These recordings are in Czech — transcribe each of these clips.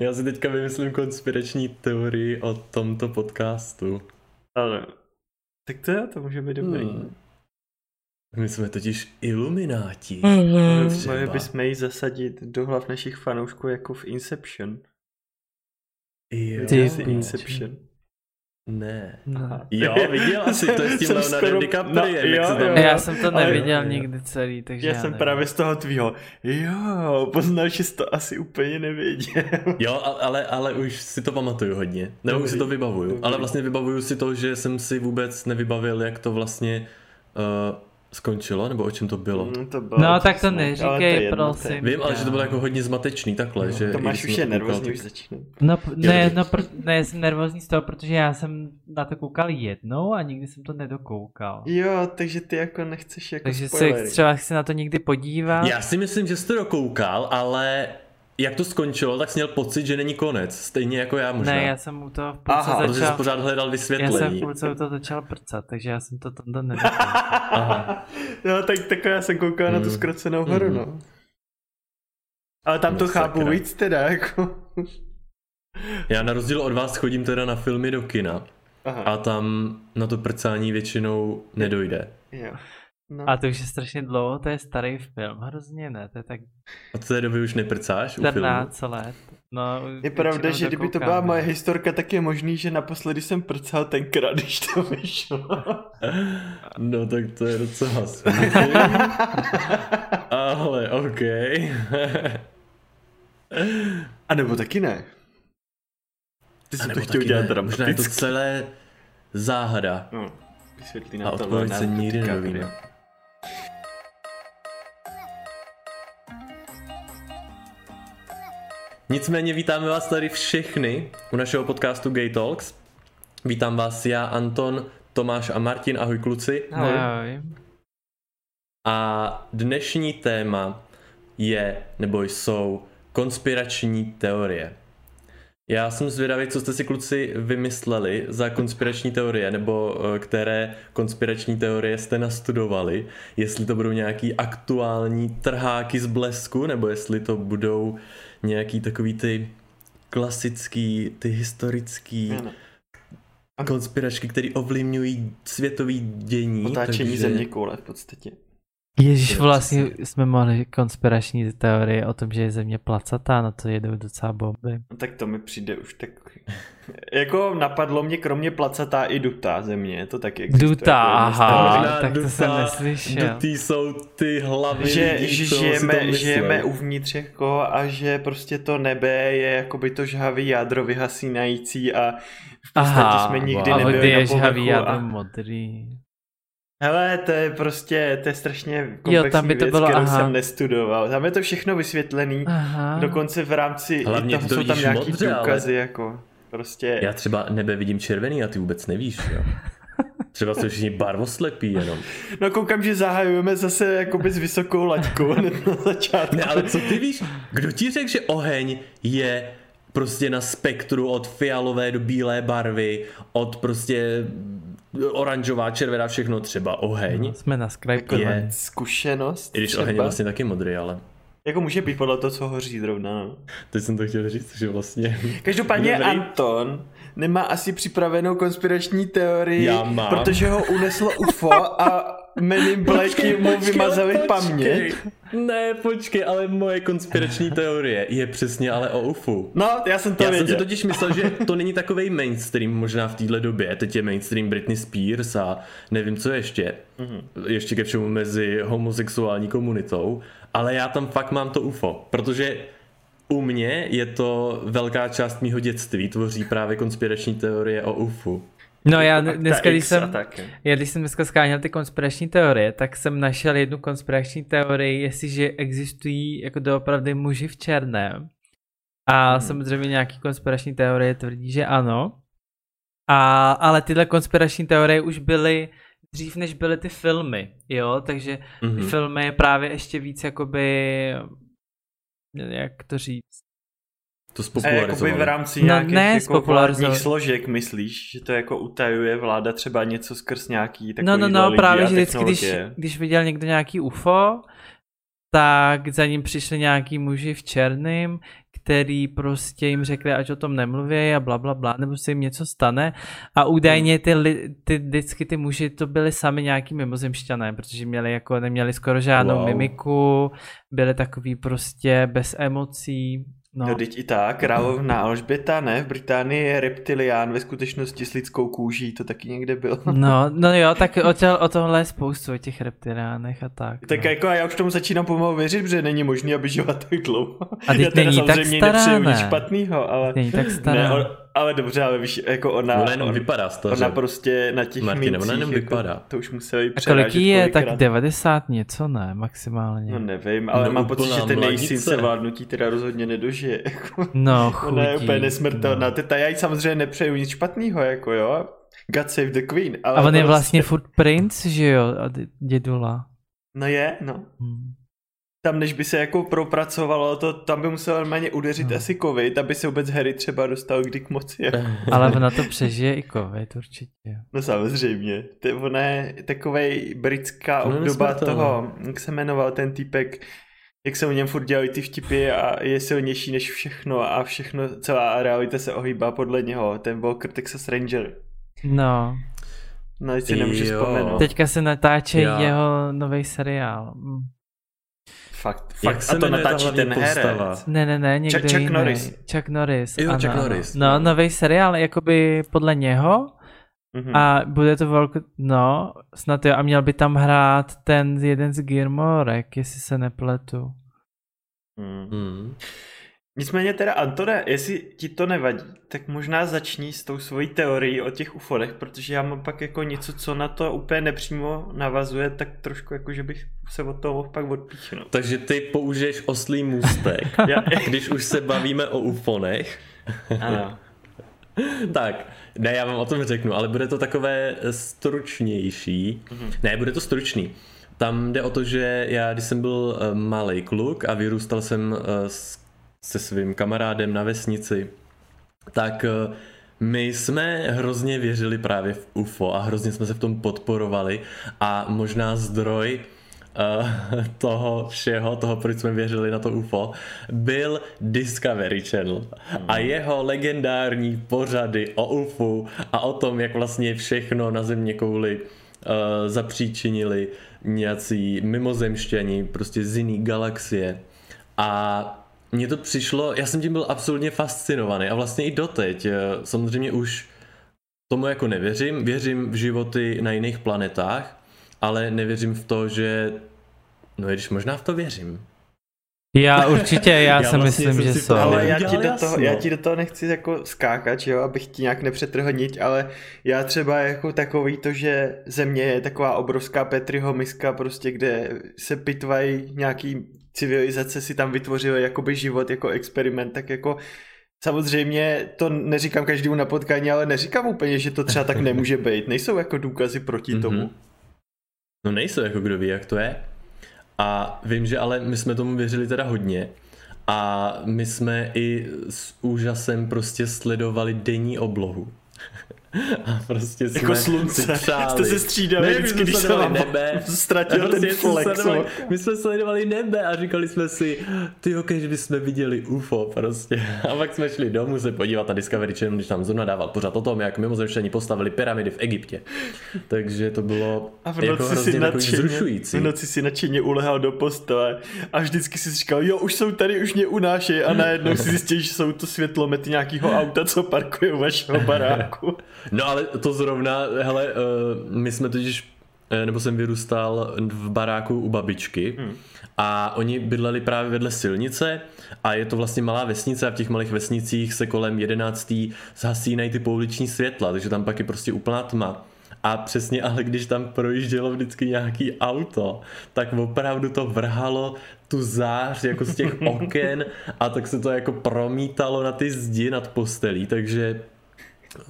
Já si teďka vymyslím konspirační teorii o tomto podcastu. Ale, tak to je, to může být dobrý. Hmm. My jsme totiž ilumináti. Mohli Třeba. bychom ji zasadit do hlav našich fanoušků jako v Inception. Jo. Ty piči. Inception. Ne. No. Jo, viděl asi, to je s tím Jsem Leonardem skoro- DiCapriem, no, jak se tam... jo. Já jsem to neviděl jo. nikdy celý, takže Já, já jsem nevím. právě z toho tvýho. Jo, poznal, že jsi to asi úplně nevěděl. Jo, a- ale, ale už si to pamatuju hodně. Nebo už si to vybavuju. Dobrý. Ale vlastně vybavuju si to, že jsem si vůbec nevybavil, jak to vlastně uh, skončilo, nebo o čem to bylo. Mm, to bylo No tak to ale neříkej, to je- prosím. Vím, ale že to bylo jako hodně zmatečný takhle, že... i Tomáš už jsem je nervózní, tak- už začne. No, ne, no, pr- ne, jsem nervózní z toho, protože já jsem na to koukal jednou a nikdy jsem to nedokoukal. Jo, takže ty jako nechceš jako Takže se spoilery. třeba chci na to někdy podívat. Já si myslím, že jsi to dokoukal, ale jak to skončilo, tak jsi měl pocit, že není konec. Stejně jako já možná. Ne, já jsem u toho v půlce Aha, Protože jsi začal... pořád hledal Já jsem vysvětlení. v půlce u toho začal prcat, takže já jsem to tam nedokoukal. Aha. no, tak takhle já jsem koukal na tu Mm. zkrocenou horu, Mhm. no. Ale tam to No, chápu sakra. víc teda, jako. Já na rozdíl od vás chodím teda na filmy do kina Aha, a tam na to prcání většinou nedojde. jo. No. A to už je strašně dlouho, to je starý film, hrozně ne, to je tak Od té doby už neprcáš u filmu? 14 let. No, Je pravda, že kdyby to byla moje historka, tak je možný, že naposledy jsem prcal tenkrát, když to vyšlo. No tak to je docela smutný. Ale OK. A nebo taky ne. Ty A jsi to chtěl dělat ne. Možná je to celé záhada. No, vysvětlí A nám to odpověď se nikdy DiCaprio. Nicméně vítáme vás tady všechny u našeho podcastu Gay Talks. Vítám vás já, Anton, Tomáš a Martin. Ahoj kluci. Ahoj. Ahoj. A dnešní téma je, nebo jsou, konspirační teorie. Já jsem zvědavý, co jste si kluci vymysleli za konspirační teorie, nebo eh, které konspirační teorie jste nastudovali. Jestli to budou nějaký aktuální trháky z blesku, nebo jestli to budou nějaký takový ty klasický, ty historický Ano. konspiračky, které ovlivňují světový dění. Otáčení takže- země koule v podstatě. Ježíš, vlastně jsme mohli konspirační teorie o tom, že je země placatá, na to jedou docela bomby. No, tak to mi přijde už tak... Jako napadlo mě kromě placatá i dutá země, to taky existuje. Dutá, jako aha. Možná tak to jsem neslyšel. Dutý jsou ty hlavy že, lidí, že žijeme, žijeme uvnitř jako a že prostě to nebe je jakoby to žhavý jádro vyhasínající a v podstatě Aha, jsme nikdy wow. a nebyli je na žhavý jádro a... modrý. Hele, to je prostě, to je strašně komplexní Jo, tam by to věc, bylo, kterou aha. jsem nestudoval. Tam je to všechno vysvětlený, Aha. dokonce v rámci Hlavně toho to jsou tam nějaký modře, ale- důkazy, jako prostě... Já třeba nebe vidím červený a ty vůbec nevíš, jo. Třeba jsou všichni barvoslepí jenom. No koukám, že zahajujeme zase jakoby s vysokou laťkou hned na začátku. Ne, ale co ty víš? Kdo ti řekl, že oheň je prostě na spektru od fialové do bílé barvy, od prostě oranžová, červená, všechno třeba oheň. No, jsme na Skype. je. zkušenost I když třeba. oheň je vlastně taky modrý, ale Jako může být podle toho, co hoří zrovna. No. teď jsem to chtěl říct, že vlastně... Každopádně Dobrý. Anton nemá asi připravenou konspirační teorii, Já mám. protože ho uneslo UFO a Men in Black mu vymazali paměť. Ne, počkej, ale moje konspirační teorie je přesně ale o UFu. No, já jsem to Já jsem věděl. si totiž myslel, že to není takový mainstream možná v téhle době. Teď je mainstream Britney Spears a nevím co ještě. Mm-hmm. Ještě ke všemu mezi homosexuální komunitou. Ale já tam fakt mám to UFO, protože u mě je to velká část mýho dětství, tvoří právě konspirační teorie o UFu. No já ta dneska, když jsem, já když jsem dneska skáněl ty konspirační teorie, tak jsem našel jednu konspirační teorii, jestliže existují jako doopravdy muži v černém. A Hmm. samozřejmě nějaký konspirační teorie tvrdí, že ano. A, ale tyhle konspirační teorie už byly dřív, než byly ty filmy, jo, takže ty Mhm. filmy právě ještě víc jakoby, jak to říct, To A jakoby v spopularizovali. rámci No, nějakých ne jako vládních složek myslíš, že to jako utajuje vláda třeba něco skrz nějaký takový No, no, no, lidi právě, že vždycky, když, když viděl někdo nějaký UFO, tak za ním přišli nějaký muži v černém, který prostě jim řekli, ať o tom nemluví a bla, bla, bla, nebo se jim něco stane. A údajně ty, li, ty vždycky ty muži to byli sami nějaký mimozemšťané, protože měli jako, neměli skoro žádnou wow. mimiku, byli takový prostě bez emocí, No. no, teď i tak, královna Alžběta, ne, v Británii je reptilián ve skutečnosti s lidskou kůží, to taky někde bylo. No, no jo, tak o, tě, o tomhle je spoustu, o těch reptiliánech a tak. Tak no. jako já už tomu začínám pomalu věřit, protože není možný, aby žila tak dlouho. A teď není tak stará, ne? špatnýho, ale... Není tak stará. Ne, ale dobře, ale víš, jako ona... Ona jenom on, vypadá z toho, Ona prostě na těch Martin, ona jenom jako, vypadá. To už museli A kolik je? Tak 90 něco, ne? Maximálně. No nevím, ale no, mám pocit, že ten nejsyn se vládnutí teda rozhodně nedožije. Jako. no, chudí. Ona je úplně nesmrtelná. No. Teda já jí samozřejmě nepřeju nic špatného, jako jo. God save the queen. Ale a on je vlastně prostě... furt princ, že jo? A dědula. No je, no. Hmm tam než by se jako propracovalo, to tam by musel normálně udeřit no. asi covid, aby se vůbec Harry třeba dostal kdy k moci. Jako. Ale ona to přežije i covid určitě. No samozřejmě. To, ona je takovej britská no, obdoba toho, jak se jmenoval ten týpek, jak se o něm furt dělali ty vtipy a je silnější než všechno a všechno, celá realita se ohýbá podle něho, ten Walker Texas Ranger. No. No, si nemůžu vzpomenout. Teďka se natáče jeho nový seriál. Fakt, fakt. a to natáčí ten herec. Ne, ne, ne, někde Chuck, Chuck Norris. Chuck Norris. Jo, ano, Chuck Norris. No, nový seriál, jakoby podle něho. Mm-hmm. A bude to velký, no, snad jo, a měl by tam hrát ten jeden z Gilmorek, jestli se nepletu. Mm. Nicméně teda, Antone, jestli ti to nevadí, tak možná začni s tou svojí teorií o těch ufonech, protože já mám pak jako něco, co na to úplně nepřímo navazuje, tak trošku jako, že bych se od toho mohl pak odpíchnout. Takže ty použiješ oslý můstek, když už se bavíme o ufonech. Ano. tak, ne, já vám o tom řeknu, ale bude to takové stručnější. Mm-hmm. Ne, bude to stručný. Tam jde o to, že já, když jsem byl eh, malý kluk a vyrůstal jsem eh, s se svým kamarádem na vesnici, tak eh, my jsme hrozně věřili právě v UFO a hrozně jsme se v tom podporovali a možná zdroj uh, toho všeho, toho, proč jsme věřili na to UFO, byl Discovery Channel a hmm. jeho legendární pořady o UFO a o tom, jak vlastně všechno na země kouli uh, zapříčinili nějací mimozemštění, prostě z jiný galaxie. A mně to přišlo, já jsem tím byl absolutně fascinovaný a vlastně i doteď, eh, samozřejmě už tomu jako nevěřím, věřím v životy na jiných planetách, ale nevěřím v to, že, no když možná v to věřím. Já určitě, já, já si vlastně myslím, že jsou. Ale já ti, do toho, já ti do toho nechci jako skákat, jo, abych ti nějak nepřetrhnit, ale já třeba jako takový to, že země je taková obrovská Petriho miska, prostě kde se pitvají nějaký civilizace si tam vytvořily jakoby život jako experiment, tak jako Samozřejmě to neříkám každému na potkání, ale neříkám úplně, že to třeba tak nemůže být. Nejsou jako důkazy proti mm-hmm. tomu. No nejsou, jako kdo ví, jak to je. A vím, že ale my jsme tomu věřili teda hodně. A my jsme i s úžasem prostě sledovali denní oblohu. A prostě jsme jako slunce. Jste se střídali ne, vždycky, když se vám nebe. ztratil prostě ten flex. Sledovali, my jsme sledovali nebe a říkali jsme si, ty ok, že bychom viděli UFO prostě. A pak jsme šli domů se podívat na Discovery Channel, když tam zrovna dával pořád o tom, jak mimozemštění postavili pyramidy v Egyptě. Takže to bylo a v jako hrozně jako zrušující. V noci si nadšeně ulehal do postele a vždycky si říkal, jo, už jsou tady, už mě unášejí a najednou si zjistil, že jsou to světlomety nějakého auta, co parkuje u vašeho baráku. No ale to zrovna, hele, uh, my jsme totiž, uh, nebo jsem vyrůstal v baráku u babičky hmm. a oni bydleli právě vedle silnice a je to vlastně malá vesnice a v těch malých vesnicích se kolem jedenáctý zhasínají ty pouliční světla, takže tam pak je prostě úplná tma. A přesně, ale když tam projíždělo vždycky nějaký auto, tak opravdu to vrhalo tu zář jako z těch oken a tak se to jako promítalo na ty zdi nad postelí, takže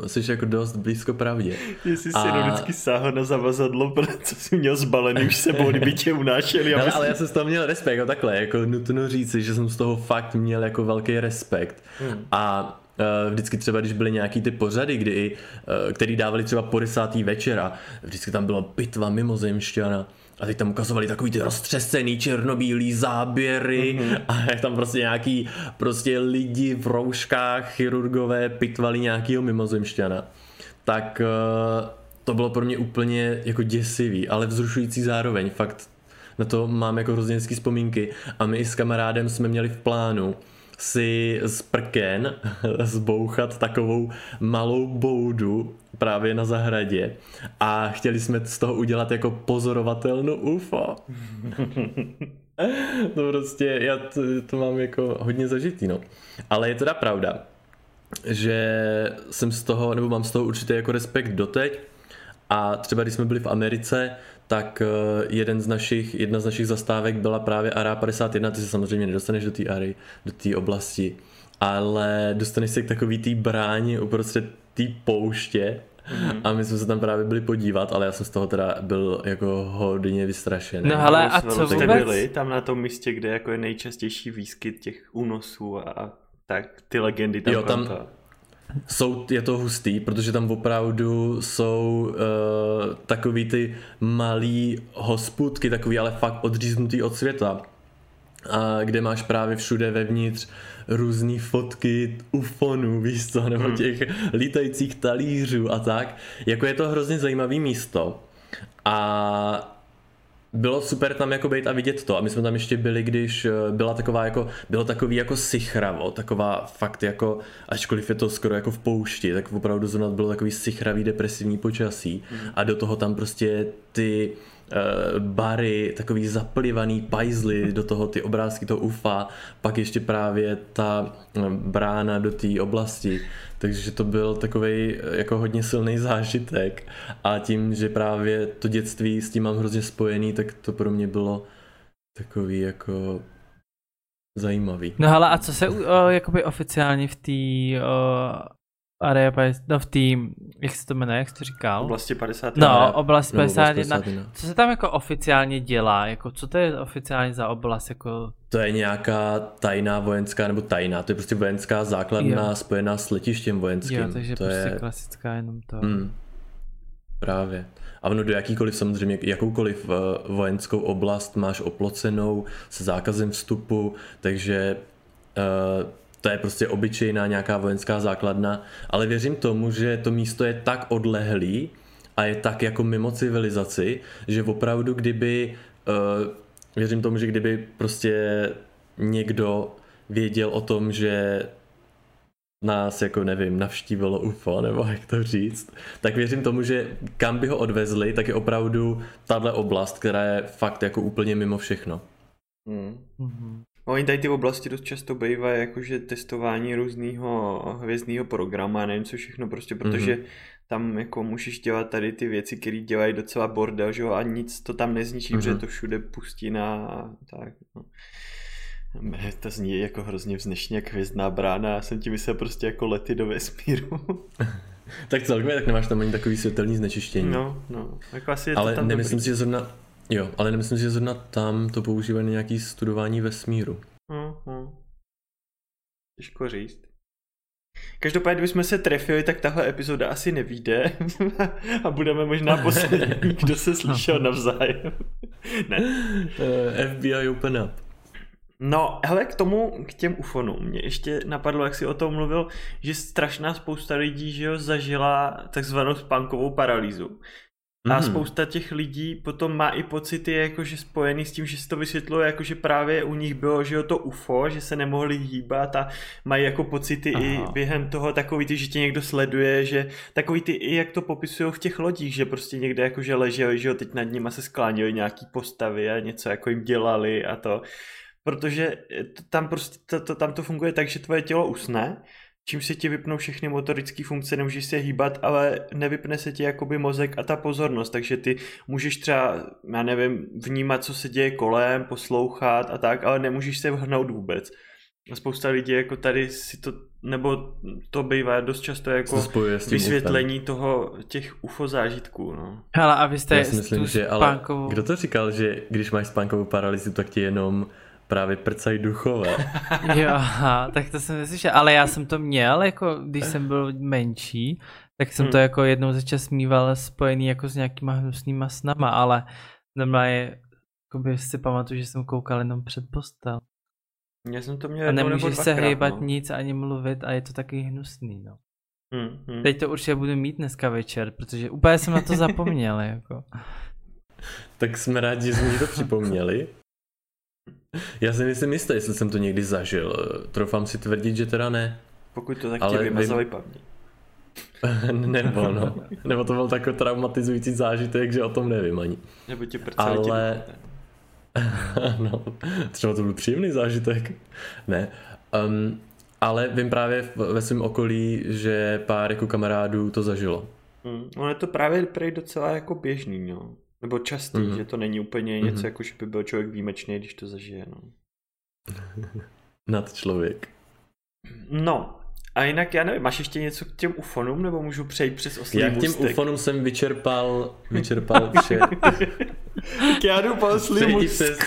Jsi jako dost blízko pravdě. Jestli a... si vždycky sáhl na zavazadlo, co jsi měl zbalený už sebou, kdyby tě unášeli. Ale, ale já jsem z toho měl respekt, jako takhle, jako nutno říci, že jsem z toho fakt měl jako velký respekt. Hmm. A uh, vždycky třeba, když byly nějaký ty pořady, kdy, uh, který dávali třeba po desátý večera, vždycky tam byla bitva mimozemšťana a teď tam ukazovali takový ty roztřesený černobílý záběry mm-hmm. a jak tam prostě nějaký prostě lidi v rouškách, chirurgové pitvali nějakýho mimozemšťana. Tak uh, to bylo pro mě úplně jako děsivý, ale vzrušující zároveň. Fakt na to mám jako hrozně vzpomínky a my i s kamarádem jsme měli v plánu si z prken zbouchat takovou malou boudu právě na zahradě a chtěli jsme z toho udělat jako pozorovatelnou UFO. to prostě, já to, to mám jako hodně zažitý, no. Ale je teda pravda, že jsem z toho, nebo mám z toho určitě jako respekt doteď a třeba když jsme byli v Americe, tak eh, jeden z našich, jedna z našich zastávek byla právě ARA 51, ty se samozřejmě nedostaneš do té ARY, do té oblasti, ale dostaneš se k takový té bráně uprostřed té pouště Mm. A my jsme se tam právě byli podívat, ale já jsem z toho teda byl jako hodně vystrašený. No ale a co jste byli tam na tom místě, kde jako je nejčastější výskyt těch únosů a tak ty legendy tam jo, tam. Jsou, je to hustý, protože tam opravdu jsou uh, takový ty malý hospůdky, takový ale fakt odříznutý od světa. A kde máš právě všude vevnitř různé fotky ufonů, víš co, nebo hmm. těch lítajících talířů a tak. Jako je to hrozně zajímavý místo. A bylo super tam jako být a vidět to. A my jsme tam ještě byli, když eh, byla taková jako, bylo takový jako sichravo, taková fakt jako, ačkoliv je to skoro jako v poušti, tak opravdu zrovna bylo takový sichravý depresivní počasí. Mm. A do toho tam prostě ty Eh, bary, takový zaplivaný pajzly, do toho ty obrázky toho UFA, pak ještě právě ta eh, brána do té oblasti. Takže to byl takový eh, jako hodně silný zážitek a tím, že právě to dětství s tím mám hrozně spojený, tak to pro mě bylo takový jako zajímavý. No ale a co se o, jakoby oficiálně v té Area no v tým, jak se to jmenuje, jak jsi to říkal? Oblasti 51. No, oblast 51. No, Co se tam jako oficiálně dělá? Jako, co to je oficiálně za oblast? Jako... To je nějaká tajná vojenská, nebo tajná, to je prostě vojenská základna jo. spojená s letištěm vojenským. Jo, takže to prostě je... klasická jenom to. Hmm. Právě. A ono do jakýkoliv samozřejmě, jakoukoliv eh, vojenskou oblast máš oplocenou se zákazem vstupu, takže uh, to je prostě obyčejná nějaká vojenská základna, ale věřím tomu, že to místo je tak odlehlý a je tak jako mimo civilizaci, že opravdu kdyby, uh, věřím tomu, že kdyby prostě někdo věděl o tom, že nás, jako nevím, navštívilo UFO, nebo jak to říct, tak věřím tomu, že kam by ho odvezli, tak je opravdu tahle oblast, která je fakt jako úplně mimo všechno. Mm. Oni tady ty oblasti dost často bývají jakože testování různého hvězdného programu a nevím co všechno, prostě protože mm-hmm. tam jako můžeš dělat tady ty věci, které dělají docela bordel, že jo, a nic to tam nezničí, mm-hmm. protože to všude pustí na tak, no. To zní jako hrozně vznešně jak hvězdná brána, já jsem ti myslel prostě jako lety do vesmíru. tak celkově tak nemáš tam ani takový světelný znečištění. No, no. Jako asi je Ale to tam nemyslím si, že zrovna Jo, ale nemyslím si, že zrovna tam to používají na nějaký studování vesmíru. Uh-huh. Těžko říct. Každopádně, kdybychom se trefili, tak tahle epizoda asi nevíde a budeme možná poslední, kdo se slyšel navzájem. ne. Eh, FBI open up. No, hele, k tomu, k těm ufonům, mě ještě napadlo, jak si o tom mluvil, že strašná spousta lidí, že jo, zažila takzvanou spánkovou paralýzu. A mm. spousta těch lidí potom má i pocity jakože spojený s tím, že se to vysvětluje, jakože právě u nich bylo, že jo, to UFO, že se nemohli hýbat a mají jako pocity Aha. i během toho takový ty, že tě někdo sleduje, že takový ty, i jak to popisují v těch lodích, že prostě někde jakože leželi, že jo, teď nad nimi se skláněli nějaký postavy a něco jako jim dělali a to. Protože tam prostě to, to, tam to funguje tak, že tvoje tělo usne čím se ti vypnou všechny motorické funkce, nemůžeš se hýbat, ale nevypne se ti jakoby mozek a ta pozornost, takže ty můžeš třeba, já nevím, vnímat, co se děje kolem, poslouchat a tak, ale nemůžeš se vhnout vůbec. A spousta lidí jako tady si to, nebo to bývá dost často jako vysvětlení ufem. toho, těch UFO zážitků, no. Hele, a vy jste Já si myslím, že ale kdo to říkal, že když máš spánkovou paralýzu, tak ti jenom právě prcají duchové. jo, tak to jsem neslyšel, ale já jsem to měl, jako když jsem byl menší, tak jsem hmm. to jako jednou za čas mýval spojený jako s nějakýma hnusnýma snama, ale normálně jakoby si pamatuju, že jsem koukal jenom před postel. Já jsem to měl A nemůžeš se hejbat no. nic ani mluvit a je to taky hnusný, no. Hmm, hmm. Teď to určitě budu mít dneska večer, protože úplně jsem na to zapomněl, jako. Tak jsme rádi, že jsme to připomněli. Já si myslím jistý, jestli jsem to někdy zažil. Troufám si tvrdit, že teda ne. Pokud to tak Ale tě vymazali paměť. Nebo no. Nebo to byl takový traumatizující zážitek, že o tom nevím ani. Nebo tě prcali Ale- no, třeba to byl příjemný zážitek. Ne. Um, ale vím právě ve svém okolí, že pár jako kamarádů to zažilo. Hmm. Ono je to právě prej docela jako běžný, no. Nebo častý, Mhm. že to není úplně něco, Mhm. jako že by byl člověk výjimečný, když to zažije, no. Nad člověk. No, a jinak já nevím, máš ještě něco k těm ufonům, nebo můžu přejít přes oslý Já k těm můstek? ufonům jsem vyčerpal, vyčerpal vše. Tak já jdu po oslý přes-.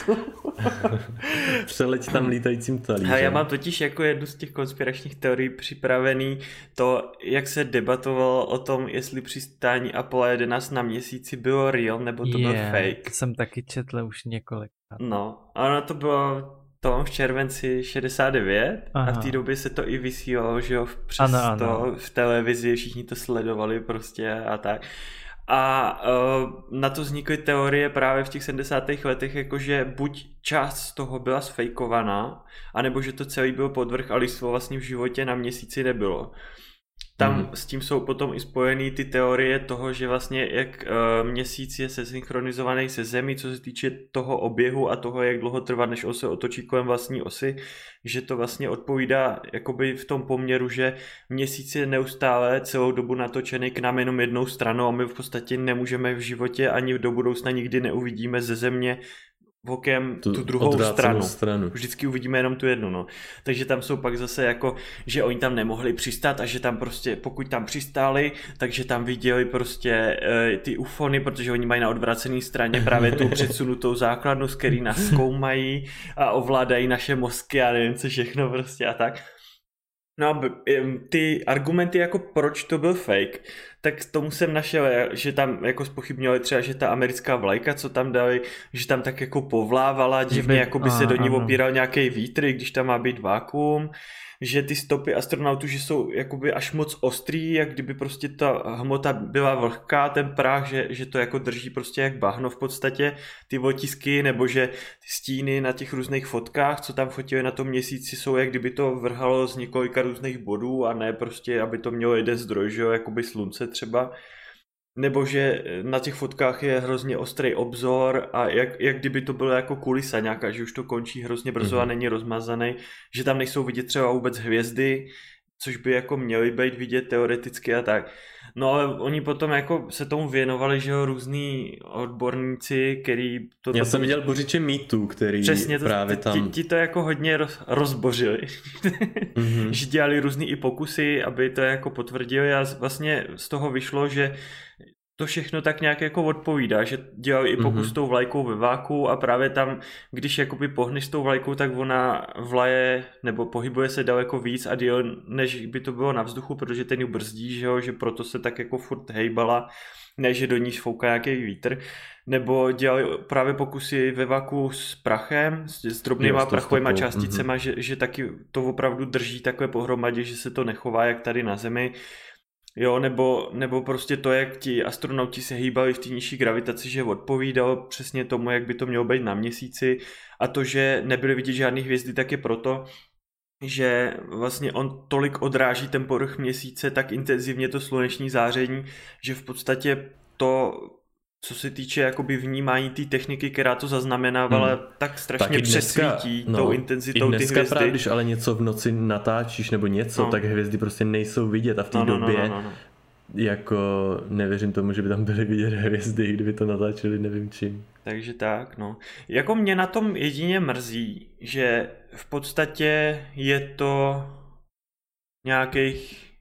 Přeleď tam lítajícím talířem. A já mám totiž jako jednu z těch konspiračních teorií připravený to, jak se debatovalo o tom, jestli přistání Apollo 11 na měsíci bylo real, nebo to byl Je, fake. To jsem taky četl už několik. No, a ono to bylo to v červenci 69 Aha. a v té době se to i vysílalo, že jo, přes Ano, ano. to v televizi, všichni to sledovali prostě a tak. A uh, na to vznikly teorie právě v těch 70. letech, jakože buď část z toho byla sfejkovaná, anebo že to celý byl podvrh a lidstvo vlastně v životě na měsíci nebylo. Tam Mhm. s tím jsou potom i spojený ty teorie toho, že vlastně jak uh, měsíc je sesynchronizovaný se Zemí, co se týče toho oběhu a toho, jak dlouho trvá, než on se otočí kolem vlastní osy, že to vlastně odpovídá jakoby v tom poměru, že měsíc je neustále celou dobu natočený k nám jenom jednou stranou a my v podstatě nemůžeme v životě ani do budoucna nikdy neuvidíme ze Země okem tu, tu druhou stranu. stranu. Vždycky uvidíme jenom tu jednu, no. Takže tam jsou pak zase jako, že oni tam nemohli přistát a že tam prostě, pokud tam přistáli, takže tam viděli prostě e, ty ufony, protože oni mají na odvracené straně právě tu předsunutou základnu, z který nás zkoumají a ovládají naše mozky a nevím co všechno prostě a tak. No a ty argumenty jako proč to byl fake, tak tomu jsem našel, že tam jako spochybňovali třeba, že ta americká vlajka, co tam dali, že tam tak jako povlávala, divně jako by se do ní opíral nějaký vítr, když tam má být vákuum, že ty stopy astronautů, že jsou jakoby až moc ostrý, jak kdyby prostě ta hmota byla vlhká, ten práh, že, že to jako drží prostě jak bahno v podstatě, ty otisky, nebo že ty stíny na těch různých fotkách, co tam fotili na tom měsíci, jsou jak kdyby to vrhalo z několika různých bodů a ne prostě, aby to mělo jeden zdroj, že jo, jakoby slunce třeba. Nebo že na těch fotkách je hrozně ostrý obzor a jak, jak kdyby to bylo jako kulisa nějaká, že už to končí hrozně brzo mm-hmm. a Mhm. není rozmazaný, že tam nejsou vidět třeba vůbec hvězdy, což by jako měly být vidět teoreticky a tak. No ale oni potom jako se tomu věnovali, že jo, různý odborníci, který to... Já jsem viděl bořiče mýtů, který Přesně, to, právě ti, tam... ti to jako hodně roz, rozbořili. Mhm. že dělali různý i pokusy, aby to jako potvrdili a vlastně z toho vyšlo, že to všechno tak nějak jako odpovídá, že dělali i pokus Mhm. s tou vlajkou ve váku a právě tam, když jakoby pohneš s tou vlajkou, tak ona vlaje nebo pohybuje se daleko víc a díl, než by to bylo na vzduchu, protože ten ji brzdí, že jo, že proto se tak jako furt hejbala, ne, že do ní fouká nějaký vítr, nebo dělali právě pokusy ve vaku s prachem, s, s drobnýma prachovými částicema, že, že taky to opravdu drží takové pohromadě, že se to nechová jak tady na Zemi. Jo, nebo, nebo prostě to, jak ti astronauti se hýbali v té nižší gravitaci, že odpovídalo přesně tomu, jak by to mělo být na měsíci. A to, že nebyly vidět žádné hvězdy, tak je proto, že vlastně on tolik odráží ten povrch měsíce, tak intenzivně to sluneční záření, že v podstatě to, co se týče jakoby vnímání té techniky, která to zaznamenávala, hmm. tak strašně Taky dneska, přesvítí no, tou I intenzitou ty dneska hvězdy. právě, když ale něco v noci natáčíš nebo něco, No. tak hvězdy prostě nejsou vidět a v té no, no, době no, no, no. jako nevěřím tomu, že by tam byly vidět hvězdy, kdyby to natáčeli nevím čím. Takže tak, no. Jako mě na tom jedině mrzí, že v podstatě je to nějakých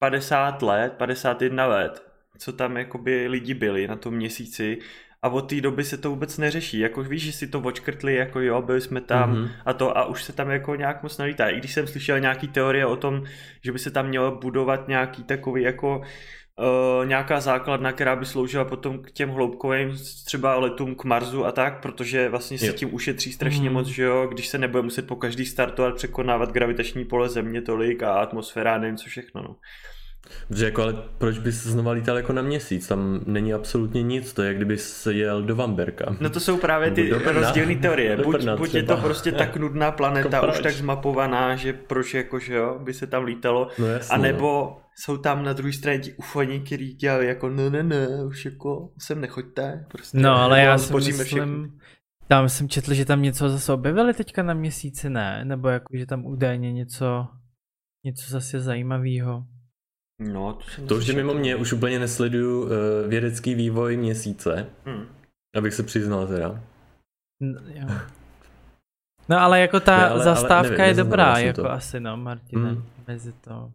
50 let, 51 let, co tam jakoby lidi byli na tom měsíci a od té doby se to vůbec neřeší. Jako víš, že si to očkrtli, jako jo, byli jsme tam Mhm. a to a už se tam jako nějak moc nelítá. I když jsem slyšel nějaký teorie o tom, že by se tam mělo budovat nějaký takový jako uh, nějaká základna, která by sloužila potom k těm hloubkovým třeba letům k Marsu a tak, protože vlastně se tím ušetří strašně Mhm. moc, že jo, když se nebude muset po každý startovat, překonávat gravitační pole Země tolik a atmosféra, a nevím co všechno, no. Protože jako, ale proč bys znova lítal jako na měsíc? Tam není absolutně nic, to je jak kdyby se jel do Vamberka. No to jsou právě ty rozdílné teorie. Buď, Brna buď je to prostě tak nudná planeta, Jako už tak zmapovaná, že proč jako, že jo, by se tam lítalo. No jasně, A no. nebo jsou tam na druhé straně ti ufoni, který dělají jako ne, ne, ne, už jako sem nechoďte. Prostě, No, ale já si myslím, tam jsem četl, že tam něco zase objevili teďka na měsíci, ne? Nebo jako, že tam údajně něco, něco zase zajímavého. No, to jsem To už je mimo mě, už úplně nesleduju uh, vědecký vývoj měsíce, Hm. abych se přiznal teda. No, jo. no ale jako ta Ne, ale- ale zastávka nevím, je dobrá, jsem jako to. asi no, Martine, Mm. mezi to.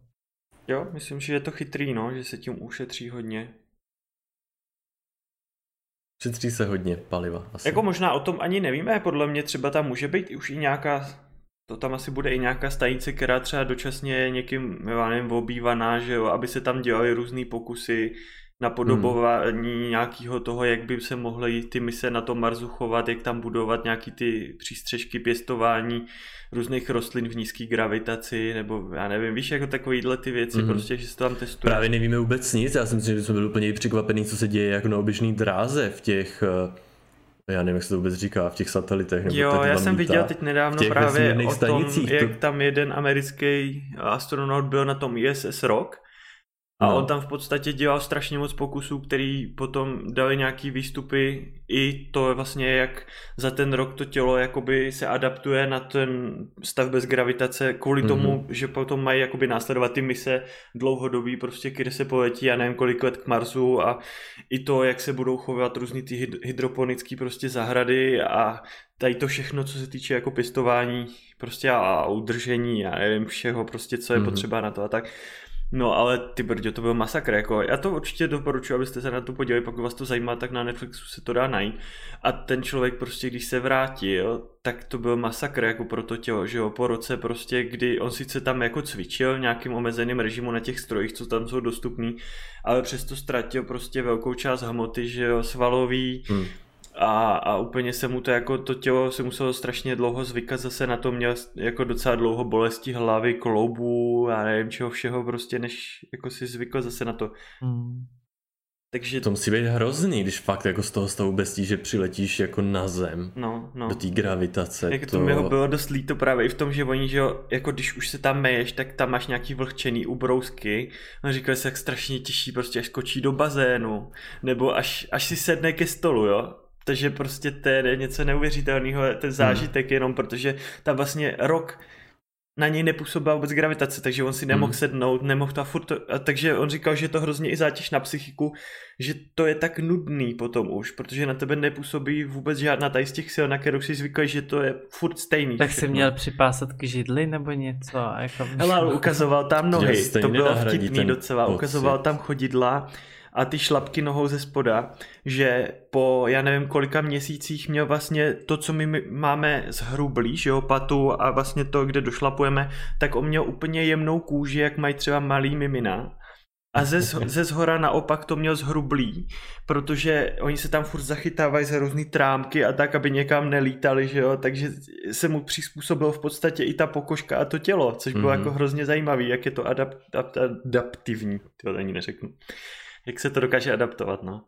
Jo, myslím, že je to chytrý, no, že se tím ušetří hodně. Šetří se hodně paliva. Asi. Jako možná o tom ani nevíme, podle mě třeba tam může být už i nějaká, to tam asi bude i nějaká stanice, která třeba dočasně je někým, já nevím, obývaná, že jo, aby se tam dělaly různé pokusy na podobování hmm. nějakého toho, jak by se mohly ty mise na tom Marsu chovat, jak tam budovat nějaký ty přístřežky pěstování různých rostlin v nízké gravitaci, nebo já nevím, víš, jako takovýhle ty věci, hmm. prostě, že se tam testuje. Právě nevíme vůbec nic, já si myslím, že jsme byli úplně překvapený, co se děje jako na oběžný dráze v těch, eh, já nevím, jak se to vůbec říká, v těch satelitech. Nebo Jo, tady já jsem viděl teď nedávno právě o tom, to- jak tam jeden americký astronaut byl na tom ISS Rock a No. on tam v podstatě dělal strašně moc pokusů, který potom dali nějaký výstupy i to je vlastně jak za ten rok to tělo jakoby se adaptuje na ten stav bez gravitace kvůli Mhm. tomu, že potom mají jakoby následovat ty mise dlouhodobý prostě, kde se poletí a nevím kolik let k Marsu a i to, jak se budou chovat různý ty hyd- hydroponické prostě zahrady a tady to všechno, co se týče jako pěstování prostě a, udržení a nevím všeho prostě, co je Mhm. mm-hmm. potřeba na to a tak. No ale ty brdě, to byl masakr, jako já to určitě doporučuji, abyste se na to podívali, pokud vás to zajímá, tak na Netflixu se to dá najít. A ten člověk prostě, když se vrátil, tak to byl masakr jako pro to tělo, že jo, po roce prostě, kdy on sice tam jako cvičil v nějakým omezeným režimu na těch strojích, co tam jsou dostupný, ale přesto ztratil prostě velkou část hmoty, že jo, svalový, Hmm. A, a úplně se mu to jako to tělo se muselo strašně dlouho zvykat zase na to, měl jako docela dlouho bolesti hlavy, kloubů a nevím čeho všeho prostě, než jako si zvykl zase na to. Mm. Takže To musí být hrozný, když fakt jako z toho stavu bez tí, že přiletíš jako na zem, no, no. do té gravitace. Jak to mi ho bylo dost líto právě i v tom, že oni, že jako když už se tam meješ, tak tam máš nějaký vlhčený ubrousky. On říkal se, jak strašně těší, prostě až skočí do bazénu, nebo až, až si sedne ke stolu, jo. Takže prostě to je něco neuvěřitelného, ten zážitek jenom, protože tam vlastně rok na něj nepůsobila vůbec gravitace, takže on si nemohl Hmm. sednout, nemohl to a furt, to, a takže on říkal, že je to hrozně i zátěž na psychiku, že to je tak nudný potom už, protože na tebe nepůsobí vůbec žádná tady z těch sil, na kterou si zvyklý, že to je furt stejný. Tak si všechno. měl připásat k židli nebo něco? Jako... Hele, ukazoval tam nohy, to bylo vtipný ten docela, pocit. ukazoval tam chodidla a ty šlapky nohou ze spoda, že po, já nevím kolika měsících měl vlastně to, co my máme zhrublý, že jo, patu a vlastně to, kde došlapujeme, tak on měl úplně jemnou kůži, jak mají třeba malý mimina. A ze, ze zhora naopak to měl zhrublý, protože oni se tam furt zachytávají za různý trámky a tak, aby někam nelítali, že jo, takže se mu přizpůsobilo v podstatě i ta pokožka a to tělo, což bylo Mhm. jako hrozně zajímavý, jak je to adapt, adapt, adaptivní, to ani neřeknu. Jak se to dokáže adaptovat, no.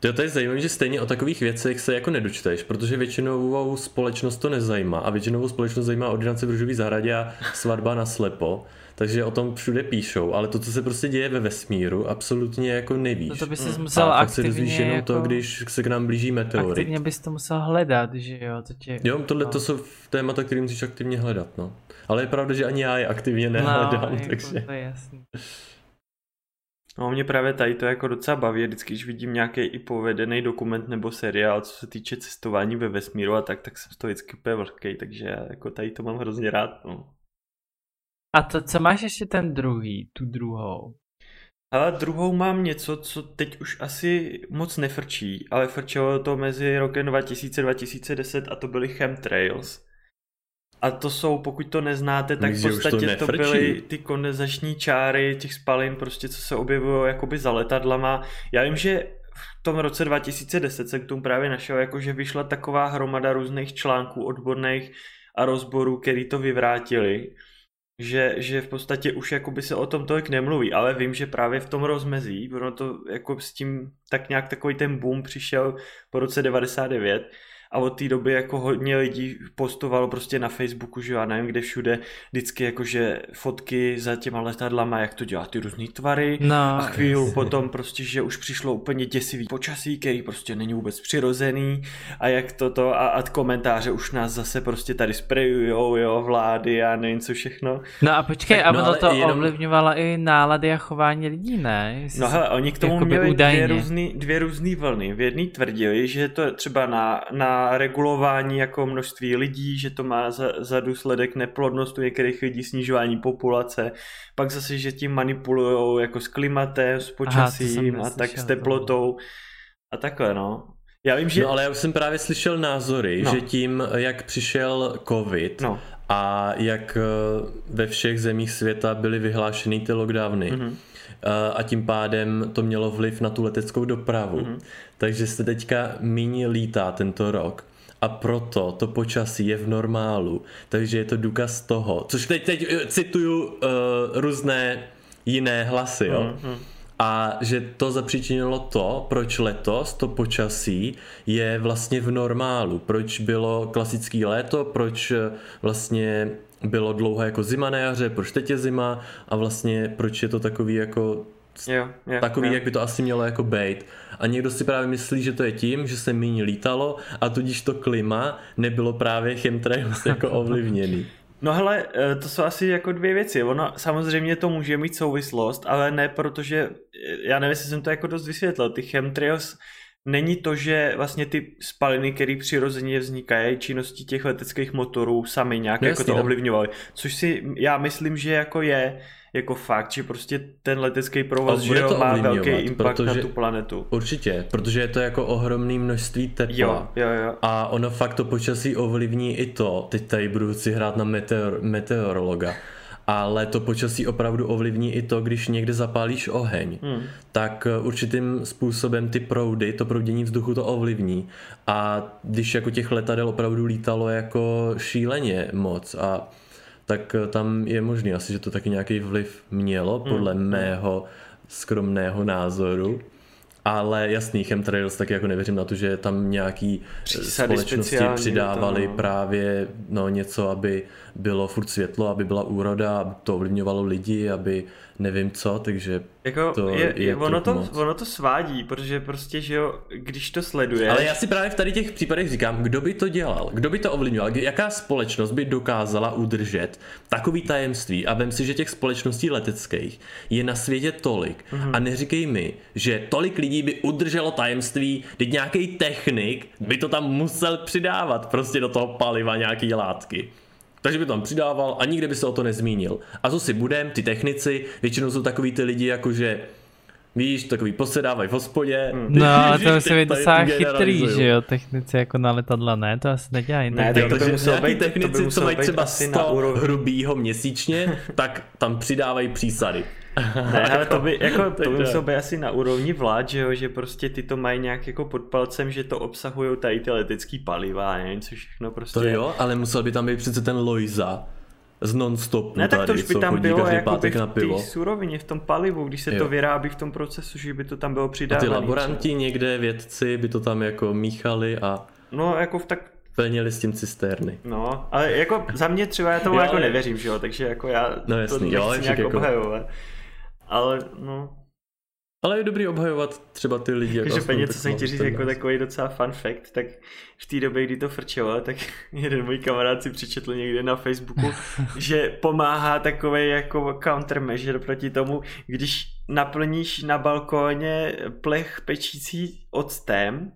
To, to je zajímavé, že stejně o takových věcech se jako nedočteš, protože většinovou společnost to nezajímá a většinovou společnost zajímá ordinace v růžový zahradě a svatba na slepo, takže o tom všude píšou, ale to, co se prostě děje ve vesmíru, absolutně jako nevíš. No to by si Mm. musel a se aktivně dozvíš jenom jako... to, když se k nám blíží meteorit. Aktivně bys to musel hledat, že jo, to tě... Jo, tohle no. to jsou témata, který musíš aktivně hledat, no. Ale je pravda, že ani já je aktivně nehledám, no, jako takže... to je jasný. No mě právě tady to jako docela baví, vždycky, když vidím nějaký i povedený dokument nebo seriál, co se týče cestování ve vesmíru a tak, tak jsem z toho vždycky úplně vlhkej, takže já jako tady to mám hrozně rád, no. A to, co máš ještě ten druhý, tu druhou? Ale druhou mám něco, co teď už asi moc nefrčí, ale frčelo to mezi rokem 2000-2010 a to byly chemtrails. A to jsou, pokud to neznáte, tak v podstatě to, to byly ty kondenzační čáry těch spalin, prostě co se objevují jakoby za letadlama. Já vím, že v tom roce 2010 se k tomu právě našel, jakože vyšla taková hromada různých článků odborných a rozborů, který to vyvrátili, že, že v podstatě už jakoby se o tom tolik nemluví, ale vím, že právě v tom rozmezí, ono to jako s tím tak nějak takový ten boom přišel po roce 99, a od té doby jako hodně lidí postovalo prostě na Facebooku, že já nevím kde všude, vždycky jakože fotky za těma letadlama, jak to dělá ty různé tvary no, a chvíli potom prostě, že už přišlo úplně děsivý počasí, který prostě není vůbec přirozený a jak toto a, a komentáře už nás zase prostě tady sprejujou, jo, vlády a nevím co všechno. No a počkej, tak, no, to jenom... ovlivňovalo i nálady a chování lidí, ne? Jestli no hele, oni k tomu měli dvě různý, dvě různý vlny. V jedné tvrdili, že to třeba na, na regulování jako množství lidí, že to má za, za důsledek neplodnost u některých lidí, snižování populace, pak zase, že tím manipulují jako s klimatem, s počasím Aha, a tak s teplotou a takhle no. Já vím, že... No ale já už jsem právě slyšel názory, no. že tím, jak přišel covid no. a jak eh, ve všech zemích světa byly vyhlášeny ty lockdowny, mm-hmm a tím pádem to mělo vliv na tu leteckou dopravu. Mm-hmm. Takže se teďka míní lítá tento rok a proto to počasí je v normálu. Takže je to důkaz toho, což teď, teď eh, cituju uh, různé jiné hlasy, jo. Mm-hmm. A že to zapříčinilo to, proč letos to počasí je vlastně v normálu. Proč bylo klasický léto, proč eh, vlastně bylo dlouho jako zima na jaře, proč teď je zima a vlastně proč je to takový jako Jo, jo, takový, jo. jak by to asi mělo jako být. A někdo si právě myslí, že to je tím, že se méně lítalo a tudíž to klima nebylo právě chemtrails jako ovlivněný. No hele, eh, to jsou asi jako dvě věci. Ono samozřejmě to může mít souvislost, ale ne protože, eh, já nevím, jestli jsem to jako dost vysvětlil, ty chemtrails není to, že vlastně ty spaliny, které přirozeně vznikají činností těch leteckých motorů, sami nějak no, jako to no. ovlivňovaly. Což si já myslím, že jako je jako fakt, že prostě ten letecký provoz že to má velký impact protože, na tu planetu. Určitě, protože je to jako ohromné množství tepla. Jo, jo, jo. A ono fakt to počasí ovlivní i to. Teď tady budu si hrát na meteor, meteorologa ale to počasí opravdu ovlivní i to, když někde zapálíš oheň, hmm. tak eh, určitým způsobem ty proudy, to proudění vzduchu to ovlivní. A když jako těch letadel opravdu lítalo jako šíleně moc a tak eh, tam je možný asi, že to taky nějaký vliv mělo, hmm. podle hmm. mého skromného názoru. Ale jasný, chemtrails taky jako nevěřím na to, že tam nějaký Přísady společnosti přidávali to, no. právě no, něco, aby bylo furt světlo, aby byla úroda, aby to ovlivňovalo lidi, aby nevím co, takže jako to je, je, ono, to, moc. ono to svádí, protože prostě, že jo, když to sleduje. Ale já si právě v tady těch případech říkám, kdo by to dělal, kdo by to ovlivňoval, jaká společnost by dokázala udržet takový tajemství a vem si, že těch společností leteckých je na světě tolik mm-hmm. a neříkej mi, že tolik lidí by udrželo tajemství, teď nějaký technik by to tam musel přidávat prostě do toho paliva nějaký látky. Takže by tam přidával a nikde by se o to nezmínil. A co si budem, ty technici, většinou jsou takový ty lidi, jakože Víš, takový posedávají v hospodě. Hmm. No, to musí být docela chytrý, že jo, technici jako na letadla, ne, to asi nedělají. Ne, tak to by musel být, technici, to co mají třeba 100 hrubýho měsíčně, tak tam přidávají přísady. Ne, ale to by, jako, to by muselo být asi na úrovni vlád, že jo, že prostě ty to mají nějak jako pod palcem, že to obsahují tady ty letecký paliva, nevím, co všechno prostě. To jo, ale musel by tam být přece ten Loiza, z non-stop. Ne, tak to už by tam bylo jako by v té surovině, v tom palivu, když se jo. to vyrábí v tom procesu, že by to tam bylo přidávané. A ty laboranti co? někde, vědci by to tam jako míchali a... No, jako v tak plnili s tím cisterny. No, ale jako za mě třeba já tomu jo, jako nevěřím, že jo, takže jako já no, jasný, to nechci jo, nějak jako... obhajovat. Ale no, ale je dobrý obhajovat třeba ty lidi. Jako Každopádně, co jsem ti říct, jako takový docela fun fact, tak v té době, kdy to frčelo, tak jeden můj kamarád si přečetl někde na Facebooku, že pomáhá takový jako countermeasure proti tomu, když naplníš na balkóně plech pečící octem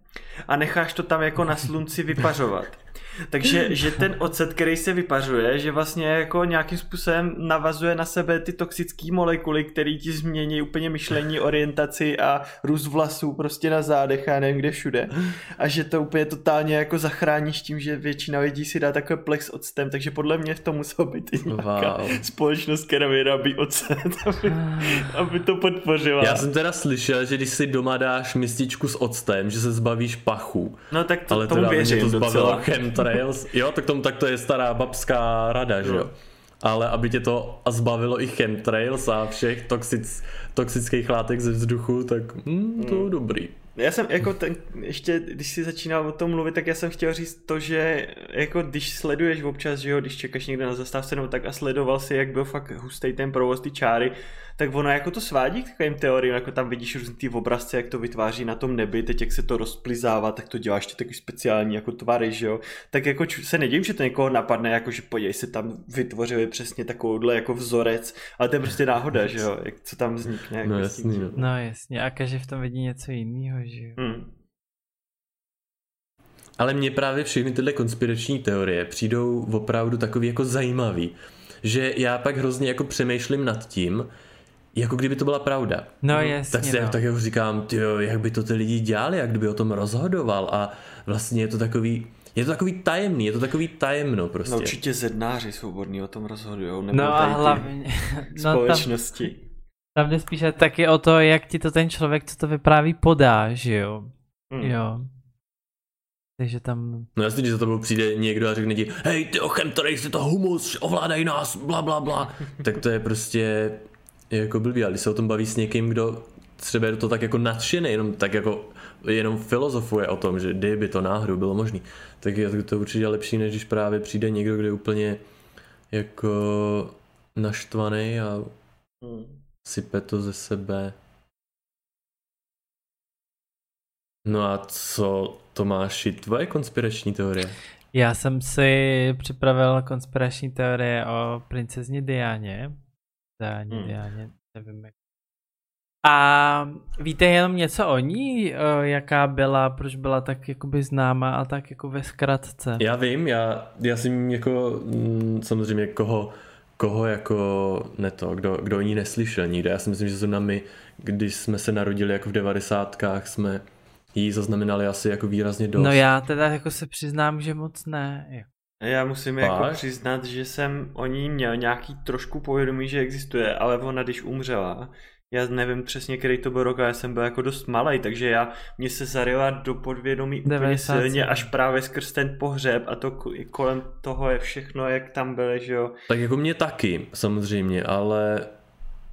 a necháš to tam jako na slunci vypařovat Takže že ten ocet, který se vypařuje, že vlastně jako nějakým způsobem navazuje na sebe ty toxické molekuly, které ti změní úplně myšlení, orientaci a růst vlasů prostě na zádech a nevím kde všude. A že to úplně totálně jako zachráníš tím, že většina lidí si dá takové plex octem, takže podle mě v tom muselo být i nějaká wow. společnost, která vyrábí ocet, aby, aby to podpořila. Já jsem teda slyšel, že když si doma dáš mističku s octem, že se zbavíš pachu. No tak to, Ale tomu věřím to zbavilo chemtrails. Jo, tak, tomu, tak to je stará babská rada, že jo. Ale aby tě to zbavilo i chemtrails a všech toxic, toxických látek ze vzduchu, tak hm, to hmm. dobrý. Já jsem jako ten, ještě, když si začínal o tom mluvit, tak já jsem chtěl říct to, že jako když sleduješ občas, že jo, když čekáš někde na zastávce nebo tak a sledoval si, jak byl fakt hustý ten provoz, ty čáry, tak ono jako to svádí k takovým teoriím, jako tam vidíš různý ty obrazce, jak to vytváří na tom nebi, teď jak se to rozplizává, tak to děláš ty takový speciální jako tvary, že jo. Tak jako se nedím, že to někoho napadne, jako že podívej se tam vytvořili přesně takovouhle jako vzorec, ale to je prostě náhoda, že jo, jak, co tam vznikne. Jako no jasně. No. no jasně, a každý v tom vidí něco jiného, že jo. Hmm. Ale mně právě všechny tyhle konspirační teorie přijdou opravdu takový jako zajímavý, že já pak hrozně jako přemýšlím nad tím, jako kdyby to byla pravda. No jasně, Tak si no. tak jako říkám, tyjo, jak by to ty lidi dělali, jak kdyby o tom rozhodoval a vlastně je to takový, je to takový tajemný, je to takový tajemno prostě. No určitě zednáři svobodní o tom rozhodují, nebo no a hlavně no, společnosti. Tam, tam jde spíše taky o to, jak ti to ten člověk, co to vypráví, podá, že jo. Hmm. Jo. Takže tam... No jasně, když za tebou přijde někdo a řekne ti, hej ty ochem, tady si to humus, ovládaj nás, bla bla bla, tak to je prostě je jako blbý, ale když se o tom baví s někým, kdo třeba je to tak jako nadšený, jenom tak jako jenom filozofuje o tom, že kdyby to náhodou bylo možné, tak je to určitě lepší, než když právě přijde někdo, kdo je úplně jako naštvaný a hmm. sype to ze sebe. No a co Tomáši, tvoje konspirační teorie? Já jsem si připravil konspirační teorie o princezně Dianě, Dianě, hmm. Dianě, nevím jak. A víte jenom něco o ní? Jaká byla, proč byla tak jakoby známa a tak jako ve zkratce? Já vím, já, já jsem jako mm, samozřejmě koho, koho jako ne to, kdo, kdo o ní neslyšel nikde. Já si myslím, že zrovna my, když jsme se narodili jako v devadesátkách, jsme jí zaznamenali asi jako výrazně dost. No já teda jako se přiznám, že moc ne. Já musím jako Pak? jako přiznat, že jsem o ní měl nějaký trošku povědomí, že existuje, ale ona když umřela, já nevím přesně, který to byl rok, ale já jsem byl jako dost malý, takže já, mě se zaryla do podvědomí úplně 90. silně až právě skrz ten pohřeb a to kolem toho je všechno, jak tam byly, že jo. Tak jako mě taky, samozřejmě, ale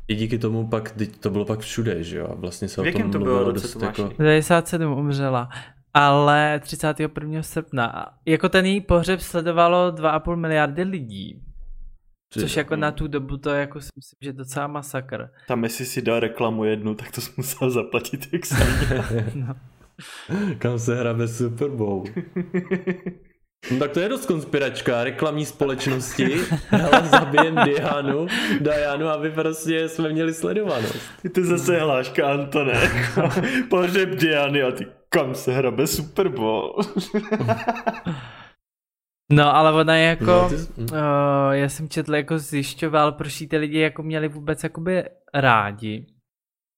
i díky tomu pak, to bylo pak všude, že jo, a vlastně se v o tom to bylo dost jako... 97 umřela, ale 31. srpna. Jako ten její pohřeb sledovalo 2,5 miliardy lidí. Což jako na tu dobu to jako si myslím, že docela masakr. Tam jestli si dal reklamu jednu, tak to jsi musel zaplatit jak no. Kam se hrabe Super Bowl. No, tak to je dost konspiračka, reklamní společnosti, hele, zabijem Dianu, Dianu, aby prostě jsme měli sledovanost. To zase hláška Antone, pohřeb Diany a ty kam se hrabe Super Bowl. No, ale ona je jako, no, ty... uh, já jsem četl, jako zjišťoval, proč ty lidi jako měli vůbec jakoby rádi.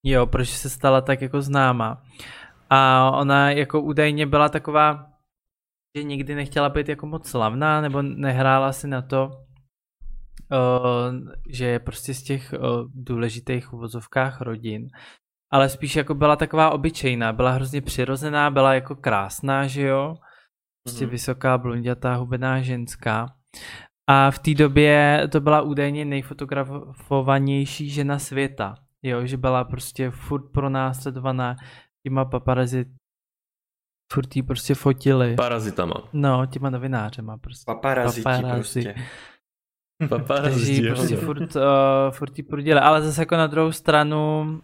Jo, proč se stala tak jako známa. A ona jako údajně byla taková, že nikdy nechtěla být jako moc slavná, nebo nehrála si na to, uh, že je prostě z těch uh, důležitých uvozovkách rodin. Ale spíš jako byla taková obyčejná, byla hrozně přirozená, byla jako krásná, že jo Prostě mm-hmm. vysoká, blondětá, hubená ženská. A v té době to byla údajně nejfotografovanější žena světa. Jo, že byla prostě furt pronásledovaná těma paparazzi furt jí prostě fotili. Parazitama. No, těma novinářema prostě. Paparazzi prostě. Paparazzi. prostě furt, uh, furt jí prudili. Ale zase jako na druhou stranu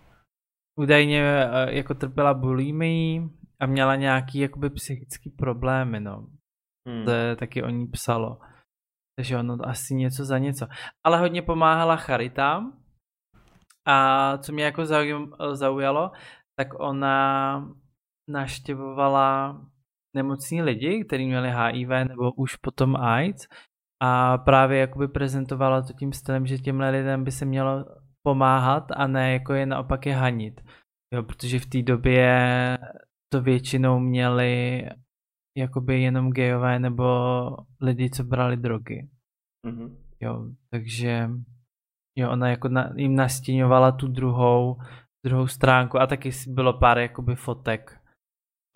údajně uh, jako trpěla bulimii, a měla nějaký jakoby psychický problémy, no. Hmm. To je, taky o ní psalo. Takže ono asi něco za něco. Ale hodně pomáhala charitám. A co mě jako zaujalo, tak ona naštěvovala nemocní lidi, kteří měli HIV nebo už potom AIDS a právě jakoby prezentovala to tím stylem, že těmhle lidem by se mělo pomáhat a ne jako je naopak je hanit. Jo, protože v té době to většinou měli jakoby jenom gejové nebo lidi, co brali drogy. Mm-hmm. Jo, takže jo, ona jako na, jim nastíňovala tu druhou, druhou stránku a taky bylo pár jakoby fotek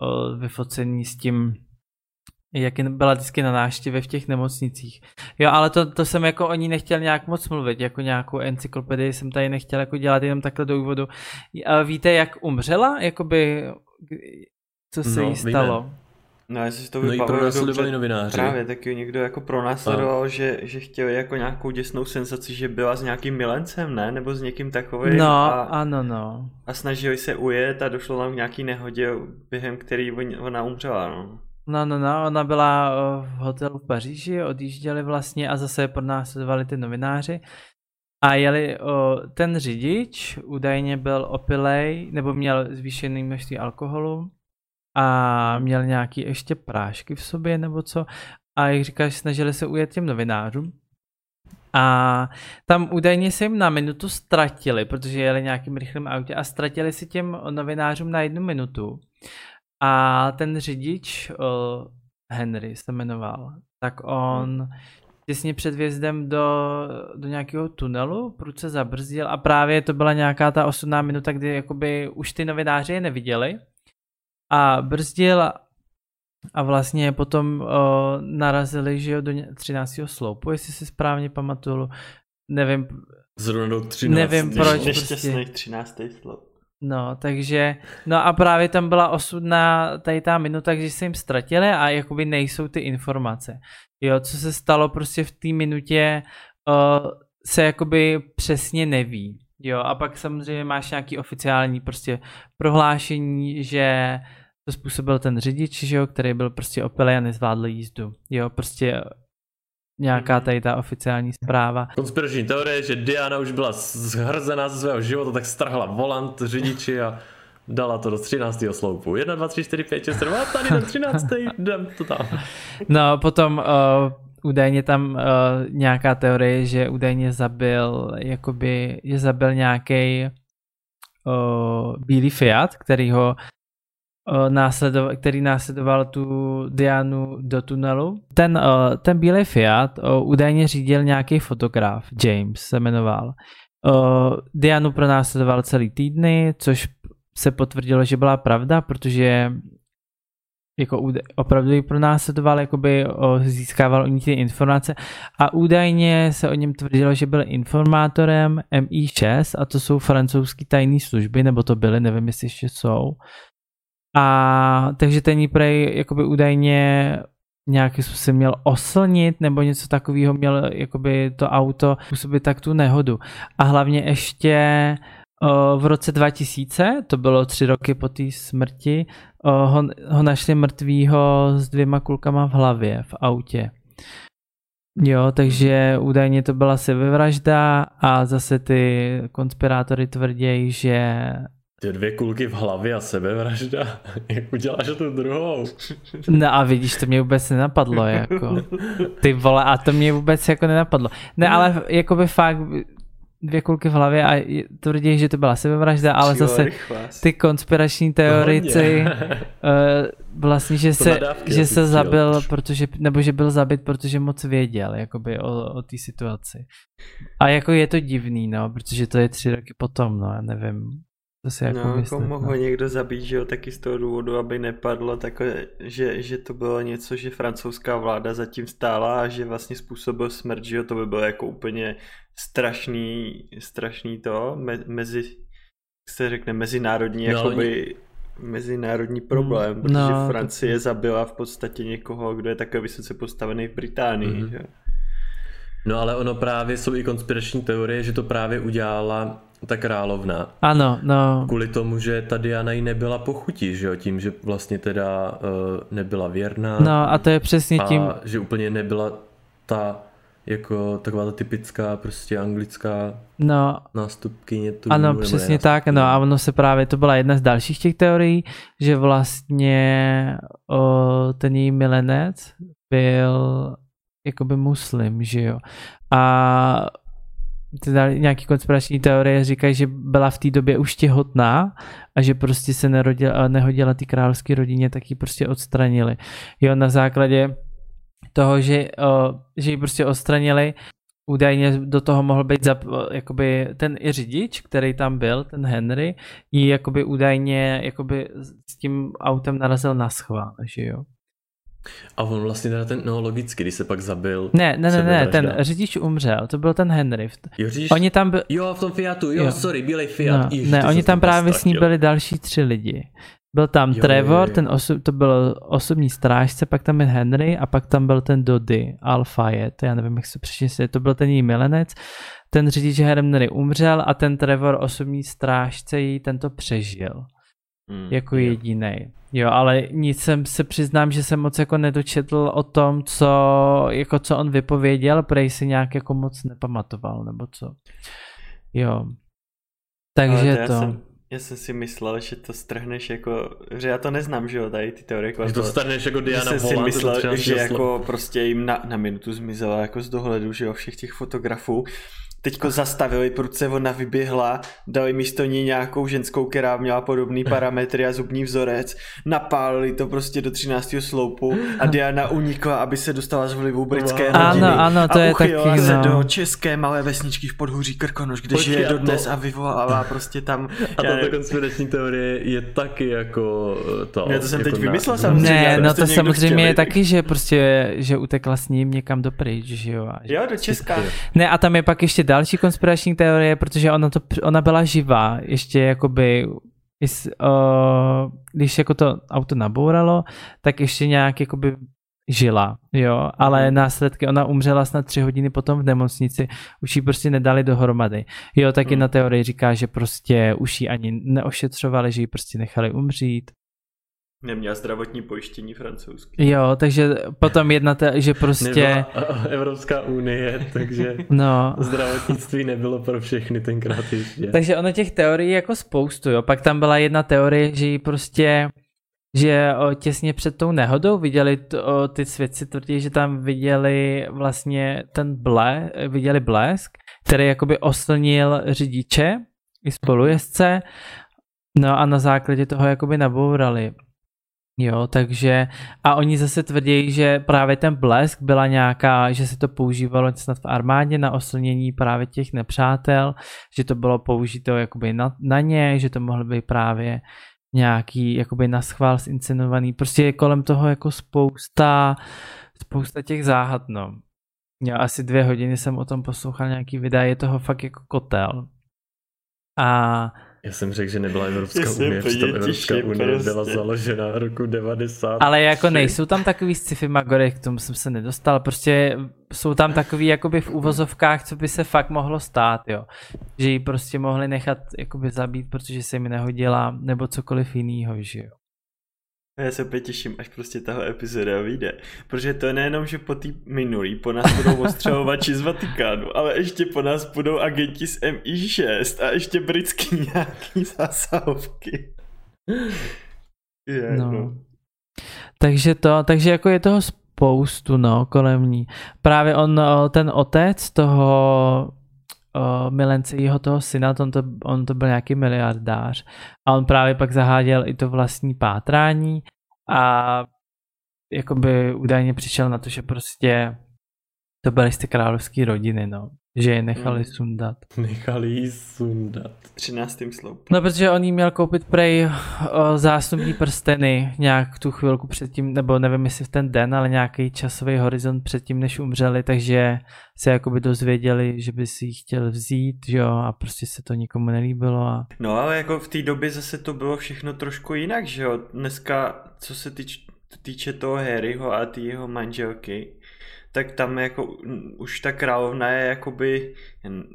o, vyfocení s tím, jak byla vždycky na návštěvě v těch nemocnicích. Jo, ale to, to jsem jako o ní nechtěl nějak moc mluvit, jako nějakou encyklopedii jsem tady nechtěl jako dělat jenom takhle do úvodu. A víte, jak umřela? Jakoby, co se no, jí stalo? Víme. No, jestli si to no vybavuju pronásledovali novináři. Právě, taky někdo jako pronásledoval, že, že chtěl jako nějakou děsnou senzaci, že byla s nějakým milencem, ne? Nebo s někým takovým. No, a, ano, no. A snažili se ujet a došlo tam k nějaký nehodě, během který ona umřela, no. No, no, no, ona byla v hotelu v Paříži, odjížděli vlastně a zase pronásledovali ty novináři. A jeli o, ten řidič, údajně byl opilej, nebo měl zvýšený množství alkoholu a měl nějaký ještě prášky v sobě nebo co. A jak říkáš, snažili se ujet těm novinářům. A tam údajně se jim na minutu ztratili, protože jeli nějakým rychlým autě a ztratili si těm novinářům na jednu minutu. A ten řidič, Henry se jmenoval, tak on těsně před vjezdem do, do nějakého tunelu prudce zabrzdil a právě to byla nějaká ta osudná minuta, kdy jakoby už ty novináři je neviděli a brzdil a vlastně potom uh, narazili, že jo, do 13. sloupu, jestli si správně pamatuju. Nevím. Zrovna do 13. Nevím proč. Nešťastný prostě. 13. sloup. No, takže, no a právě tam byla osudná tady ta minuta, když se jim ztratili a jakoby nejsou ty informace. Jo, co se stalo prostě v té minutě, uh, se jakoby přesně neví. Jo, a pak samozřejmě máš nějaký oficiální prostě prohlášení, že to způsobil ten řidič, že jo, který byl prostě opilý a nezvládl jízdu. Jo, prostě nějaká tady ta oficiální zpráva. Konspirační teorie, že Diana už byla zhrzená ze svého života, tak strhla volant řidiči a dala to do 13. sloupu. 1, 2, 3, 4, 5, 6, 7, a tady ten 13. jdem to tam. No, potom uh, údajně tam uh, nějaká teorie, že údajně zabil, jakoby, je zabil nějaký uh, bílý Fiat, který ho uh, následoval, který následoval tu Dianu do tunelu. Ten, uh, ten bílý Fiat uh, údajně řídil nějaký fotograf, James se jmenoval. Dianu pronásledoval celý týdny, což se potvrdilo, že byla pravda, protože jako opravdu ji pronásledoval, jakoby získával o ní ty informace a údajně se o něm tvrdilo, že byl informátorem MI6 a to jsou francouzské tajné služby, nebo to byly, nevím jestli ještě jsou. A takže ten jí prej jakoby údajně nějaký způsobem měl oslnit nebo něco takového měl jakoby to auto způsobit tak tu nehodu. A hlavně ještě v roce 2000, to bylo tři roky po té smrti, ho, ho našli mrtvýho s dvěma kulkama v hlavě v autě. Jo, takže údajně to byla sebevražda a zase ty konspirátory tvrdí, že ty dvě kulky v hlavě a sebevražda, jak uděláš tu druhou? No a vidíš, to mě vůbec nenapadlo, jako. Ty vole, a to mě vůbec jako nenapadlo. Ne, ale jako by fakt, dvě kulky v hlavě a tvrdí, že to byla sebevražda, ale zase ty konspirační teorici uh, vlastně, že se, že se zabil, protože, nebo že byl zabit, protože moc věděl jakoby o, o té situaci. A jako je to divný, no, protože to je tři roky potom, no, já nevím. To si jako no, myslet, jako mohl no. někdo zabít, že jo, taky z toho důvodu, aby nepadlo, tak, že, že to bylo něco, že francouzská vláda zatím stála a že vlastně způsobil smrt, že jo, to by bylo jako úplně strašný, strašný to, me, mezi, se řekne, mezinárodní, no, jakoby, mezinárodní problém, mm, protože no, Francie to... zabila v podstatě někoho, kdo je takhle vysoce postavený v Británii, mm-hmm. že? No ale ono právě jsou i konspirační teorie, že to právě udělala ta královna. Ano, no. Kvůli tomu, že ta Diana jí nebyla pochutí, že jo, tím, že vlastně teda uh, nebyla věrná. No a to je přesně tím. A že úplně nebyla ta jako taková ta typická prostě anglická no, nástupkyně tu. Ano, přesně tak, no a ono se právě, to byla jedna z dalších těch teorií, že vlastně o, ten její milenec byl jakoby muslim, že jo. A teda nějaký konspirační teorie říkají, že byla v té době už těhotná a že prostě se nerodila, nehodila ty královské rodině, tak ji prostě odstranili. Jo, na základě toho, že, o, že ji prostě odstranili, údajně do toho mohl být zap, jakoby ten i řidič, který tam byl, ten Henry, ji jakoby údajně jakoby s tím autem narazil na schvál, že jo. A on vlastně teda ten, no logicky, když se pak zabil. Ne, ne, ne, ne, ten řidič umřel, to byl ten Henry. Jo, řidič, oni tam by... jo, v tom Fiatu, jo, jo. sorry, bílej Fiat. No, Ježiš, ne, oni tam právě s ní byli další tři lidi. Byl tam jo, Trevor, jo, jo. ten oso- to byl osobní strážce, pak tam je Henry a pak tam byl ten Dody, je, to já nevím, jak se přečíst, to byl ten její milenec. Ten řidič Henry umřel a ten Trevor, osobní strážce, jí tento přežil. Mm, jako jediný. Jo, ale nic jsem se přiznám, že jsem moc jako nedočetl o tom, co, jako co on vypověděl, prej si nějak jako moc nepamatoval, nebo co. Jo. Takže to. Já jsem, já jsem si myslel, že to strhneš jako, že já to neznám, že jo, tady ty teorie. Že to strhneš jako Diana Jsem si myslel, že jako prostě jim na, na minutu zmizela jako z dohledu, že jo, všech těch fotografů teďko zastavili, prudce ona vyběhla, dali místo ní nějakou ženskou, která měla podobný parametry a zubní vzorec, napálili to prostě do 13. sloupu a Diana unikla, aby se dostala z vlivu britské wow. rodiny. Ano, ano, to a je taky, se no. do české malé vesničky v podhůří Krkonoš, kde Počkej, žije dodnes to... a vyvolává prostě tam... A tato konspirační teorie je taky jako to... Ne, to jsem jako teď vymyslel samozřejmě. Ne, no to samozřejmě je taky, že prostě, že utekla s ním někam do pryč, že jo. Jo, do Česka. Ne, a tam je pak ještě další konspirační teorie, protože ona, to, ona byla živá, ještě jakoby uh, když jako to auto nabouralo, tak ještě nějak jakoby žila, jo, ale mhm. následky, ona umřela snad tři hodiny potom v nemocnici, už ji prostě nedali dohromady. Jo, taky hmm. na teorii říká, že prostě už ji ani neošetřovali, že ji prostě nechali umřít. Neměla zdravotní pojištění francouzský. Jo, takže potom jedna, te, že prostě... Nebyla Evropská unie, takže no. zdravotnictví nebylo pro všechny tenkrát ještě. Takže ono těch teorií jako spoustu, jo. Pak tam byla jedna teorie, že jí prostě že o, těsně před tou nehodou viděli, to, ty svědci tvrdí, že tam viděli vlastně ten ble, viděli blesk, který jakoby oslnil řidiče i spolujezdce, no a na základě toho jakoby nabourali. Jo, takže a oni zase tvrdí, že právě ten blesk byla nějaká, že se to používalo snad v armádě na oslnění právě těch nepřátel, že to bylo použito jakoby na, na ně, že to mohlo být právě nějaký jakoby na schvál zincenovaný, prostě je kolem toho jako spousta, spousta těch záhad, no. Já asi dvě hodiny jsem o tom poslouchal nějaký videa, je toho fakt jako kotel. A já jsem řekl, že nebyla Evropská unie, přitom Evropská unie prostě. byla založena roku 90. Ale jako nejsou tam takový sci-fi magory, k tomu jsem se nedostal, prostě jsou tam takový jakoby v úvozovkách, co by se fakt mohlo stát, jo. Že ji prostě mohli nechat jakoby zabít, protože se mi nehodila, nebo cokoliv jiného, že jo. Já se opět těším, až prostě tahle epizoda vyjde. Protože to je nejenom, že po té minulý po nás budou ostřelovači z Vatikánu, ale ještě po nás budou agenti z MI6 a ještě britský nějaký zásahovky. Je, no. no. Takže to, takže jako je toho spoustu, no, kolem ní. Právě on, ten otec toho uh, milence jeho toho syna, on to, on to byl nějaký miliardář a on právě pak zaháděl i to vlastní pátrání a jakoby údajně přišel na to, že prostě to byly z ty královské rodiny, no. Že je nechali mm. sundat. Nechali jí sundat. 13. sloup. No, protože on jí měl koupit prej o, zástupní prsteny nějak tu chvilku předtím, nebo nevím jestli v ten den, ale nějaký časový horizont předtím, než umřeli, takže se jakoby dozvěděli, že by si ji chtěl vzít, jo, a prostě se to nikomu nelíbilo. A... No, ale jako v té době zase to bylo všechno trošku jinak, že jo. Dneska, co se týč, týče toho Harryho a ty jeho manželky, tak tam jako už ta královna je jakoby,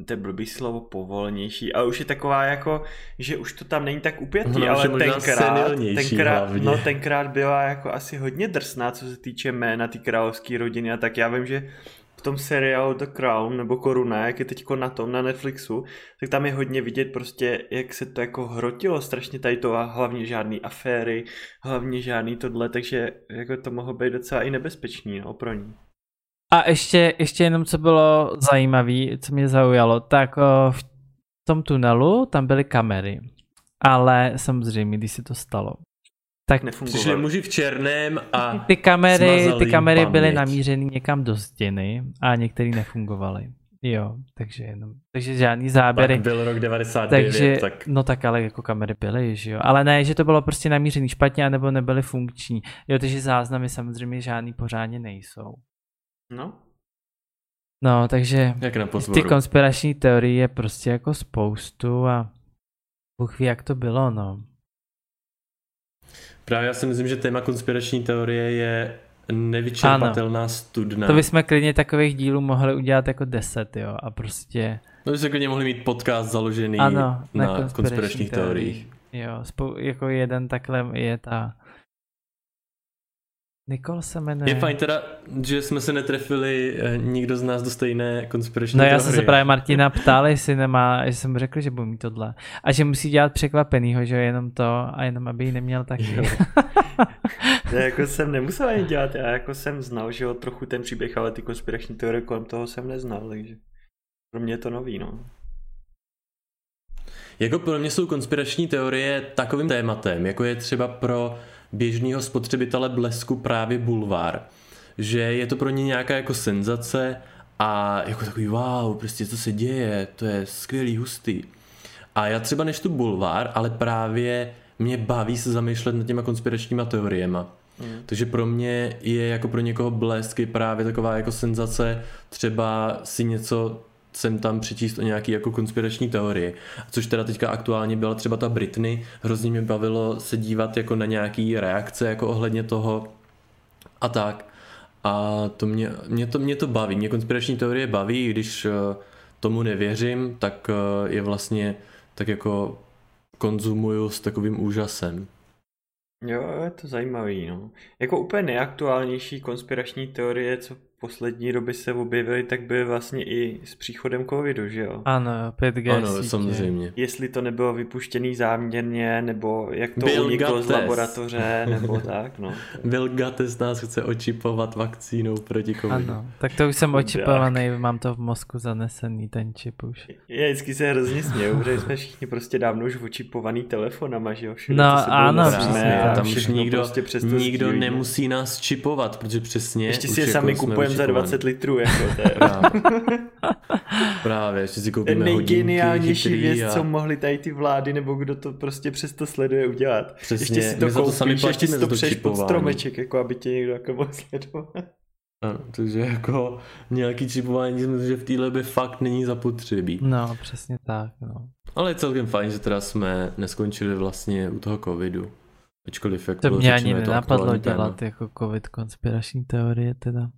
to je blbý slovo, povolnější, ale už je taková jako, že už to tam není tak upětý, no, ale tenkrát, tenkrát, no, tenkrát byla jako asi hodně drsná, co se týče jména ty královské rodiny a tak já vím, že v tom seriálu The Crown nebo Koruna, jak je teďko na tom, na Netflixu, tak tam je hodně vidět prostě, jak se to jako hrotilo strašně tady to a hlavně žádný aféry, hlavně žádný tohle, takže jako to mohlo být docela i nebezpečný no, pro ní. A ještě, ještě jenom co bylo zajímavé, co mě zaujalo, tak o, v tom tunelu tam byly kamery. Ale samozřejmě, když se to stalo, tak Přišli muži v černém a ty kamery, ty kamery byly namířeny někam do stěny a některé nefungovaly. Jo, takže jenom, takže žádný záběry. Tak byl rok 99, takže, tak... No tak ale jako kamery byly, že jo. Ale ne, že to bylo prostě namířený špatně, anebo nebyly funkční. Jo, takže záznamy samozřejmě žádný pořádně nejsou. No. No, takže Jak na ty konspirační teorie je prostě jako spoustu a Bůh ví, jak to bylo, no. Právě já si myslím, že téma konspirační teorie je nevyčerpatelná ano. studna. To bychom klidně takových dílů mohli udělat jako deset, jo, a prostě... No bychom klidně mohli mít podcast založený ano, na, na konspiračních, konspiračních teoriích. Jo, spou- jako jeden takhle je ta Nikol se jmenuje. Je fajn teda, že jsme se netrefili eh, nikdo z nás do stejné konspirační No já jsem se právě Martina ptal, jestli nemá, že jsem mu řekl, že budu mít tohle. A že musí dělat překvapenýho, že jenom to a jenom aby ji neměl taky. já jako jsem nemusel ani dělat, já jako jsem znal, že jo, trochu ten příběh, ale ty konspirační teorie kolem toho jsem neznal, takže pro mě je to nový, no. Jako pro mě jsou konspirační teorie takovým tématem, jako je třeba pro běžného spotřebitele blesku právě bulvár. Že je to pro ně nějaká jako senzace a jako takový wow, prostě co se děje, to je skvělý, hustý. A já třeba neštu bulvár, ale právě mě baví se zamýšlet nad těma konspiračníma teoriema. Mm. Takže pro mě je jako pro někoho blesky právě taková jako senzace třeba si něco sem tam přečíst o nějaký jako konspirační teorii. Což teda teďka aktuálně byla třeba ta Britney, hrozně mě bavilo se dívat jako na nějaký reakce jako ohledně toho a tak. A to mě, mě, to, mě to baví, mě konspirační teorie baví, když eh, tomu nevěřím, tak eh, je vlastně tak jako konzumuju s takovým úžasem. Jo, je to zajímavý, no. Jako úplně nejaktuálnější konspirační teorie, co poslední doby se objevily, tak byly vlastně i s příchodem covidu, že jo? Ano, 5G Ano, sítě. samozřejmě. Jestli to nebylo vypuštěný záměrně, nebo jak to Bill uniklo Gates. z laboratoře, nebo tak, no. Bill Gates nás chce očipovat vakcínou proti covidu. Ano, tak to už jsem očipovaný, mám to v mozku zanesený, ten čip už. Já vždycky se hrozně směju, protože jsme všichni prostě dávno už očipovaný telefonama, že jo? Všude, no ano, přesně, tam už nikdo, prostě nikdo nemusí nás čipovat, protože přesně... Ještě si je sami kupujeme kupujeme za 20 litrů, jako to je. Právě, ještě si koupíme nejgeniálnější věc, a... co mohli tady ty vlády, nebo kdo to prostě přesto sleduje udělat. Přesně, ještě si to koupíš, to sami ještě si to přeješ pod stromeček, jako aby tě někdo jako mohl sledovat. Ano, takže jako nějaký čipování myslím, že v téhle by fakt není zapotřebí. No, přesně tak, no. Ale je celkem fajn, že teda jsme neskončili vlastně u toho covidu. Ačkoliv jak to mě ani nenapadlo dělat téma. jako covid konspirační teorie teda.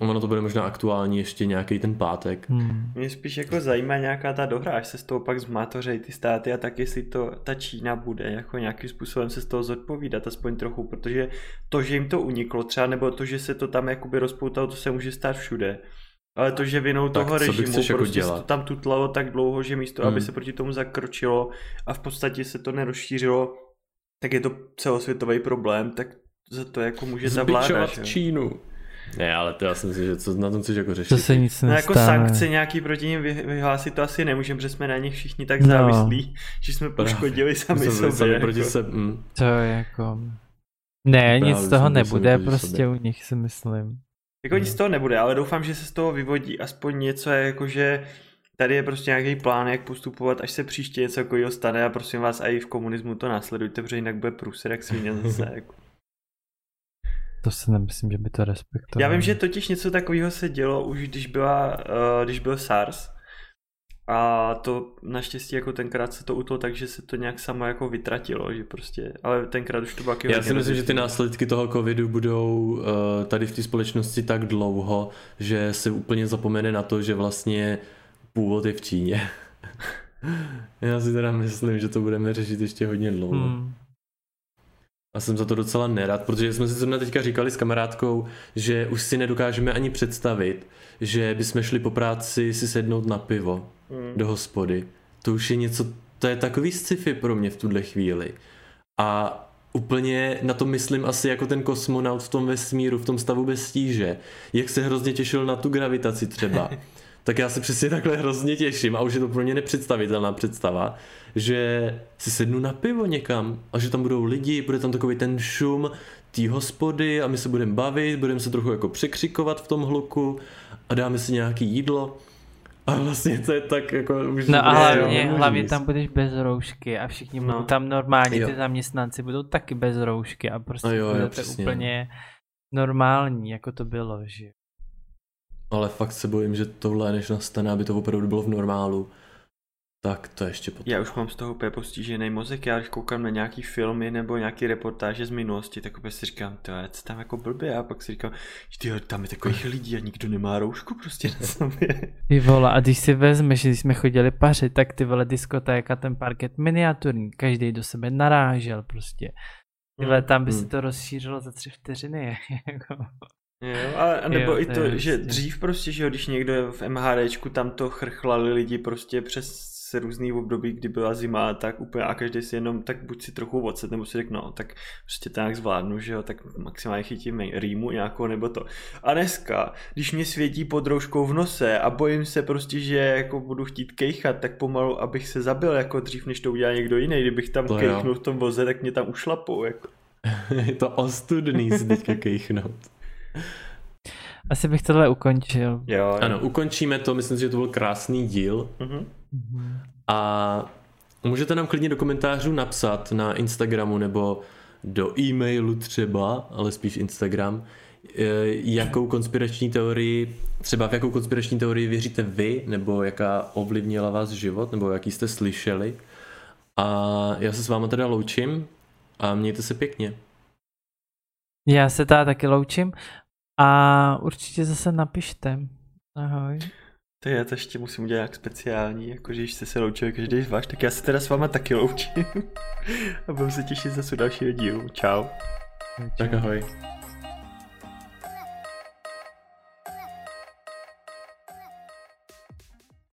Ono to bude možná aktuální ještě nějaký ten pátek. Hmm. Mě spíš jako zajímá nějaká ta dohra, až se z toho pak zmátořejí ty státy a tak jestli to ta Čína bude jako nějakým způsobem se z toho zodpovídat aspoň trochu, protože to, že jim to uniklo třeba, nebo to, že se to tam jakoby rozpoutalo, to se může stát všude. Ale to, že vinou tak toho režimu prostě jako to tam tutlalo tak dlouho, že místo, hmm. aby se proti tomu zakročilo a v podstatě se to nerozšířilo, tak je to celosvětový problém, tak za to jako může zavládat. Čínu. Ne, ale to já si myslím, že co na tom chceš jako řešit. To se nic no, jako sankce nějaký proti ním vyhlásit to asi nemůžeme, protože jsme na nich všichni tak no. závislí, že jsme poškodili sami jsme sobě. Sami jako. proti se, mm. To je jako... Ne, Právě nic z toho nebude prostě sobě. u nich si myslím. Jako nic z toho nebude, ale doufám, že se z toho vyvodí aspoň něco, jako že tady je prostě nějaký plán, jak postupovat, až se příště něco takového stane a prosím vás, i v komunismu to následujte, protože jinak bude průser jak svině zase. Jako. To si nemyslím, že by to respektovalo. Já vím, že totiž něco takového se dělo už, když, byla, uh, když byl SARS. A to naštěstí jako tenkrát se to utlo tak, že se to nějak samo jako vytratilo, že prostě, ale tenkrát už to bylo Já si myslím, že ty následky toho covidu budou uh, tady v té společnosti tak dlouho, že se úplně zapomene na to, že vlastně původ je v Číně. Já si teda myslím, že to budeme řešit ještě hodně dlouho. Hmm. A jsem za to docela nerad, protože jsme si zrovna teďka říkali s kamarádkou, že už si nedokážeme ani představit, že bychom šli po práci si sednout na pivo mm. do hospody. To už je něco, to je takový sci-fi pro mě v tuhle chvíli. A úplně na to myslím asi jako ten kosmonaut v tom vesmíru, v tom stavu bez stíže. Jak se hrozně těšil na tu gravitaci třeba. tak já se přesně takhle hrozně těším a už je to pro mě nepředstavitelná představa, že si sednu na pivo někam a že tam budou lidi, bude tam takový ten šum té hospody a my se budeme bavit, budeme se trochu jako překřikovat v tom hluku a dáme si nějaký jídlo. A vlastně to je tak jako už... No a hlavně, hlavně tam budeš bez roušky a všichni no. budou tam normálně, ty zaměstnanci budou taky bez roušky a prostě jo, jo, to úplně normální, jako to bylo, že ale fakt se bojím, že tohle, než nastane, aby to opravdu bylo v normálu, tak to ještě potom. Já už mám z toho úplně postižený mozek, já když koukám na nějaký filmy nebo nějaký reportáže z minulosti, tak úplně si říkám, to je tam jako blbě a pak si říkám, že tam je takových lidí a nikdo nemá roušku prostě na sobě. Ty vole, a když si vezmeš, když jsme chodili pařit, tak ty vole diskotéka, ten parket miniaturní, každý do sebe narážel prostě. Tyhle, tam by hmm. se to rozšířilo za tři vteřiny. Jako. Jo, a, a nebo jo, i to, to že jasný. dřív prostě, že jo, když někdo v MHDčku tam to chrchlali lidi prostě přes různý období, kdy byla zima, tak úplně a každý si jenom, tak buď si trochu odset, nebo si řekl, no, tak prostě to nějak zvládnu, že jo, tak maximálně chytím rýmu nějakou nebo to. A dneska, když mě světí pod rouškou v nose a bojím se prostě, že jako budu chtít kejchat, tak pomalu, abych se zabil jako dřív, než to udělá někdo jiný. Kdybych tam to kejchnul v tom voze, tak mě tam ušlapou. Jako. Je to ostudný si teďka kejchnout. Asi bych tohle ukončil. Jo, jo. Ano, ukončíme to, myslím si, že to byl krásný díl. Mm-hmm. A můžete nám klidně do komentářů napsat na Instagramu nebo do e-mailu třeba, ale spíš Instagram, eh, jakou konspirační teorii, třeba v jakou konspirační teorii věříte vy, nebo jaká ovlivnila vás život, nebo jaký jste slyšeli. A já se s váma teda loučím a mějte se pěkně. Já se teda taky loučím a určitě zase napište. Ahoj. To já to ještě musím udělat jak speciální, jako když jste se loučili každý z vás, tak já se teda s váma taky loučím. a budu se těšit zase u dalšího dílu. Čau. Tak ahoj.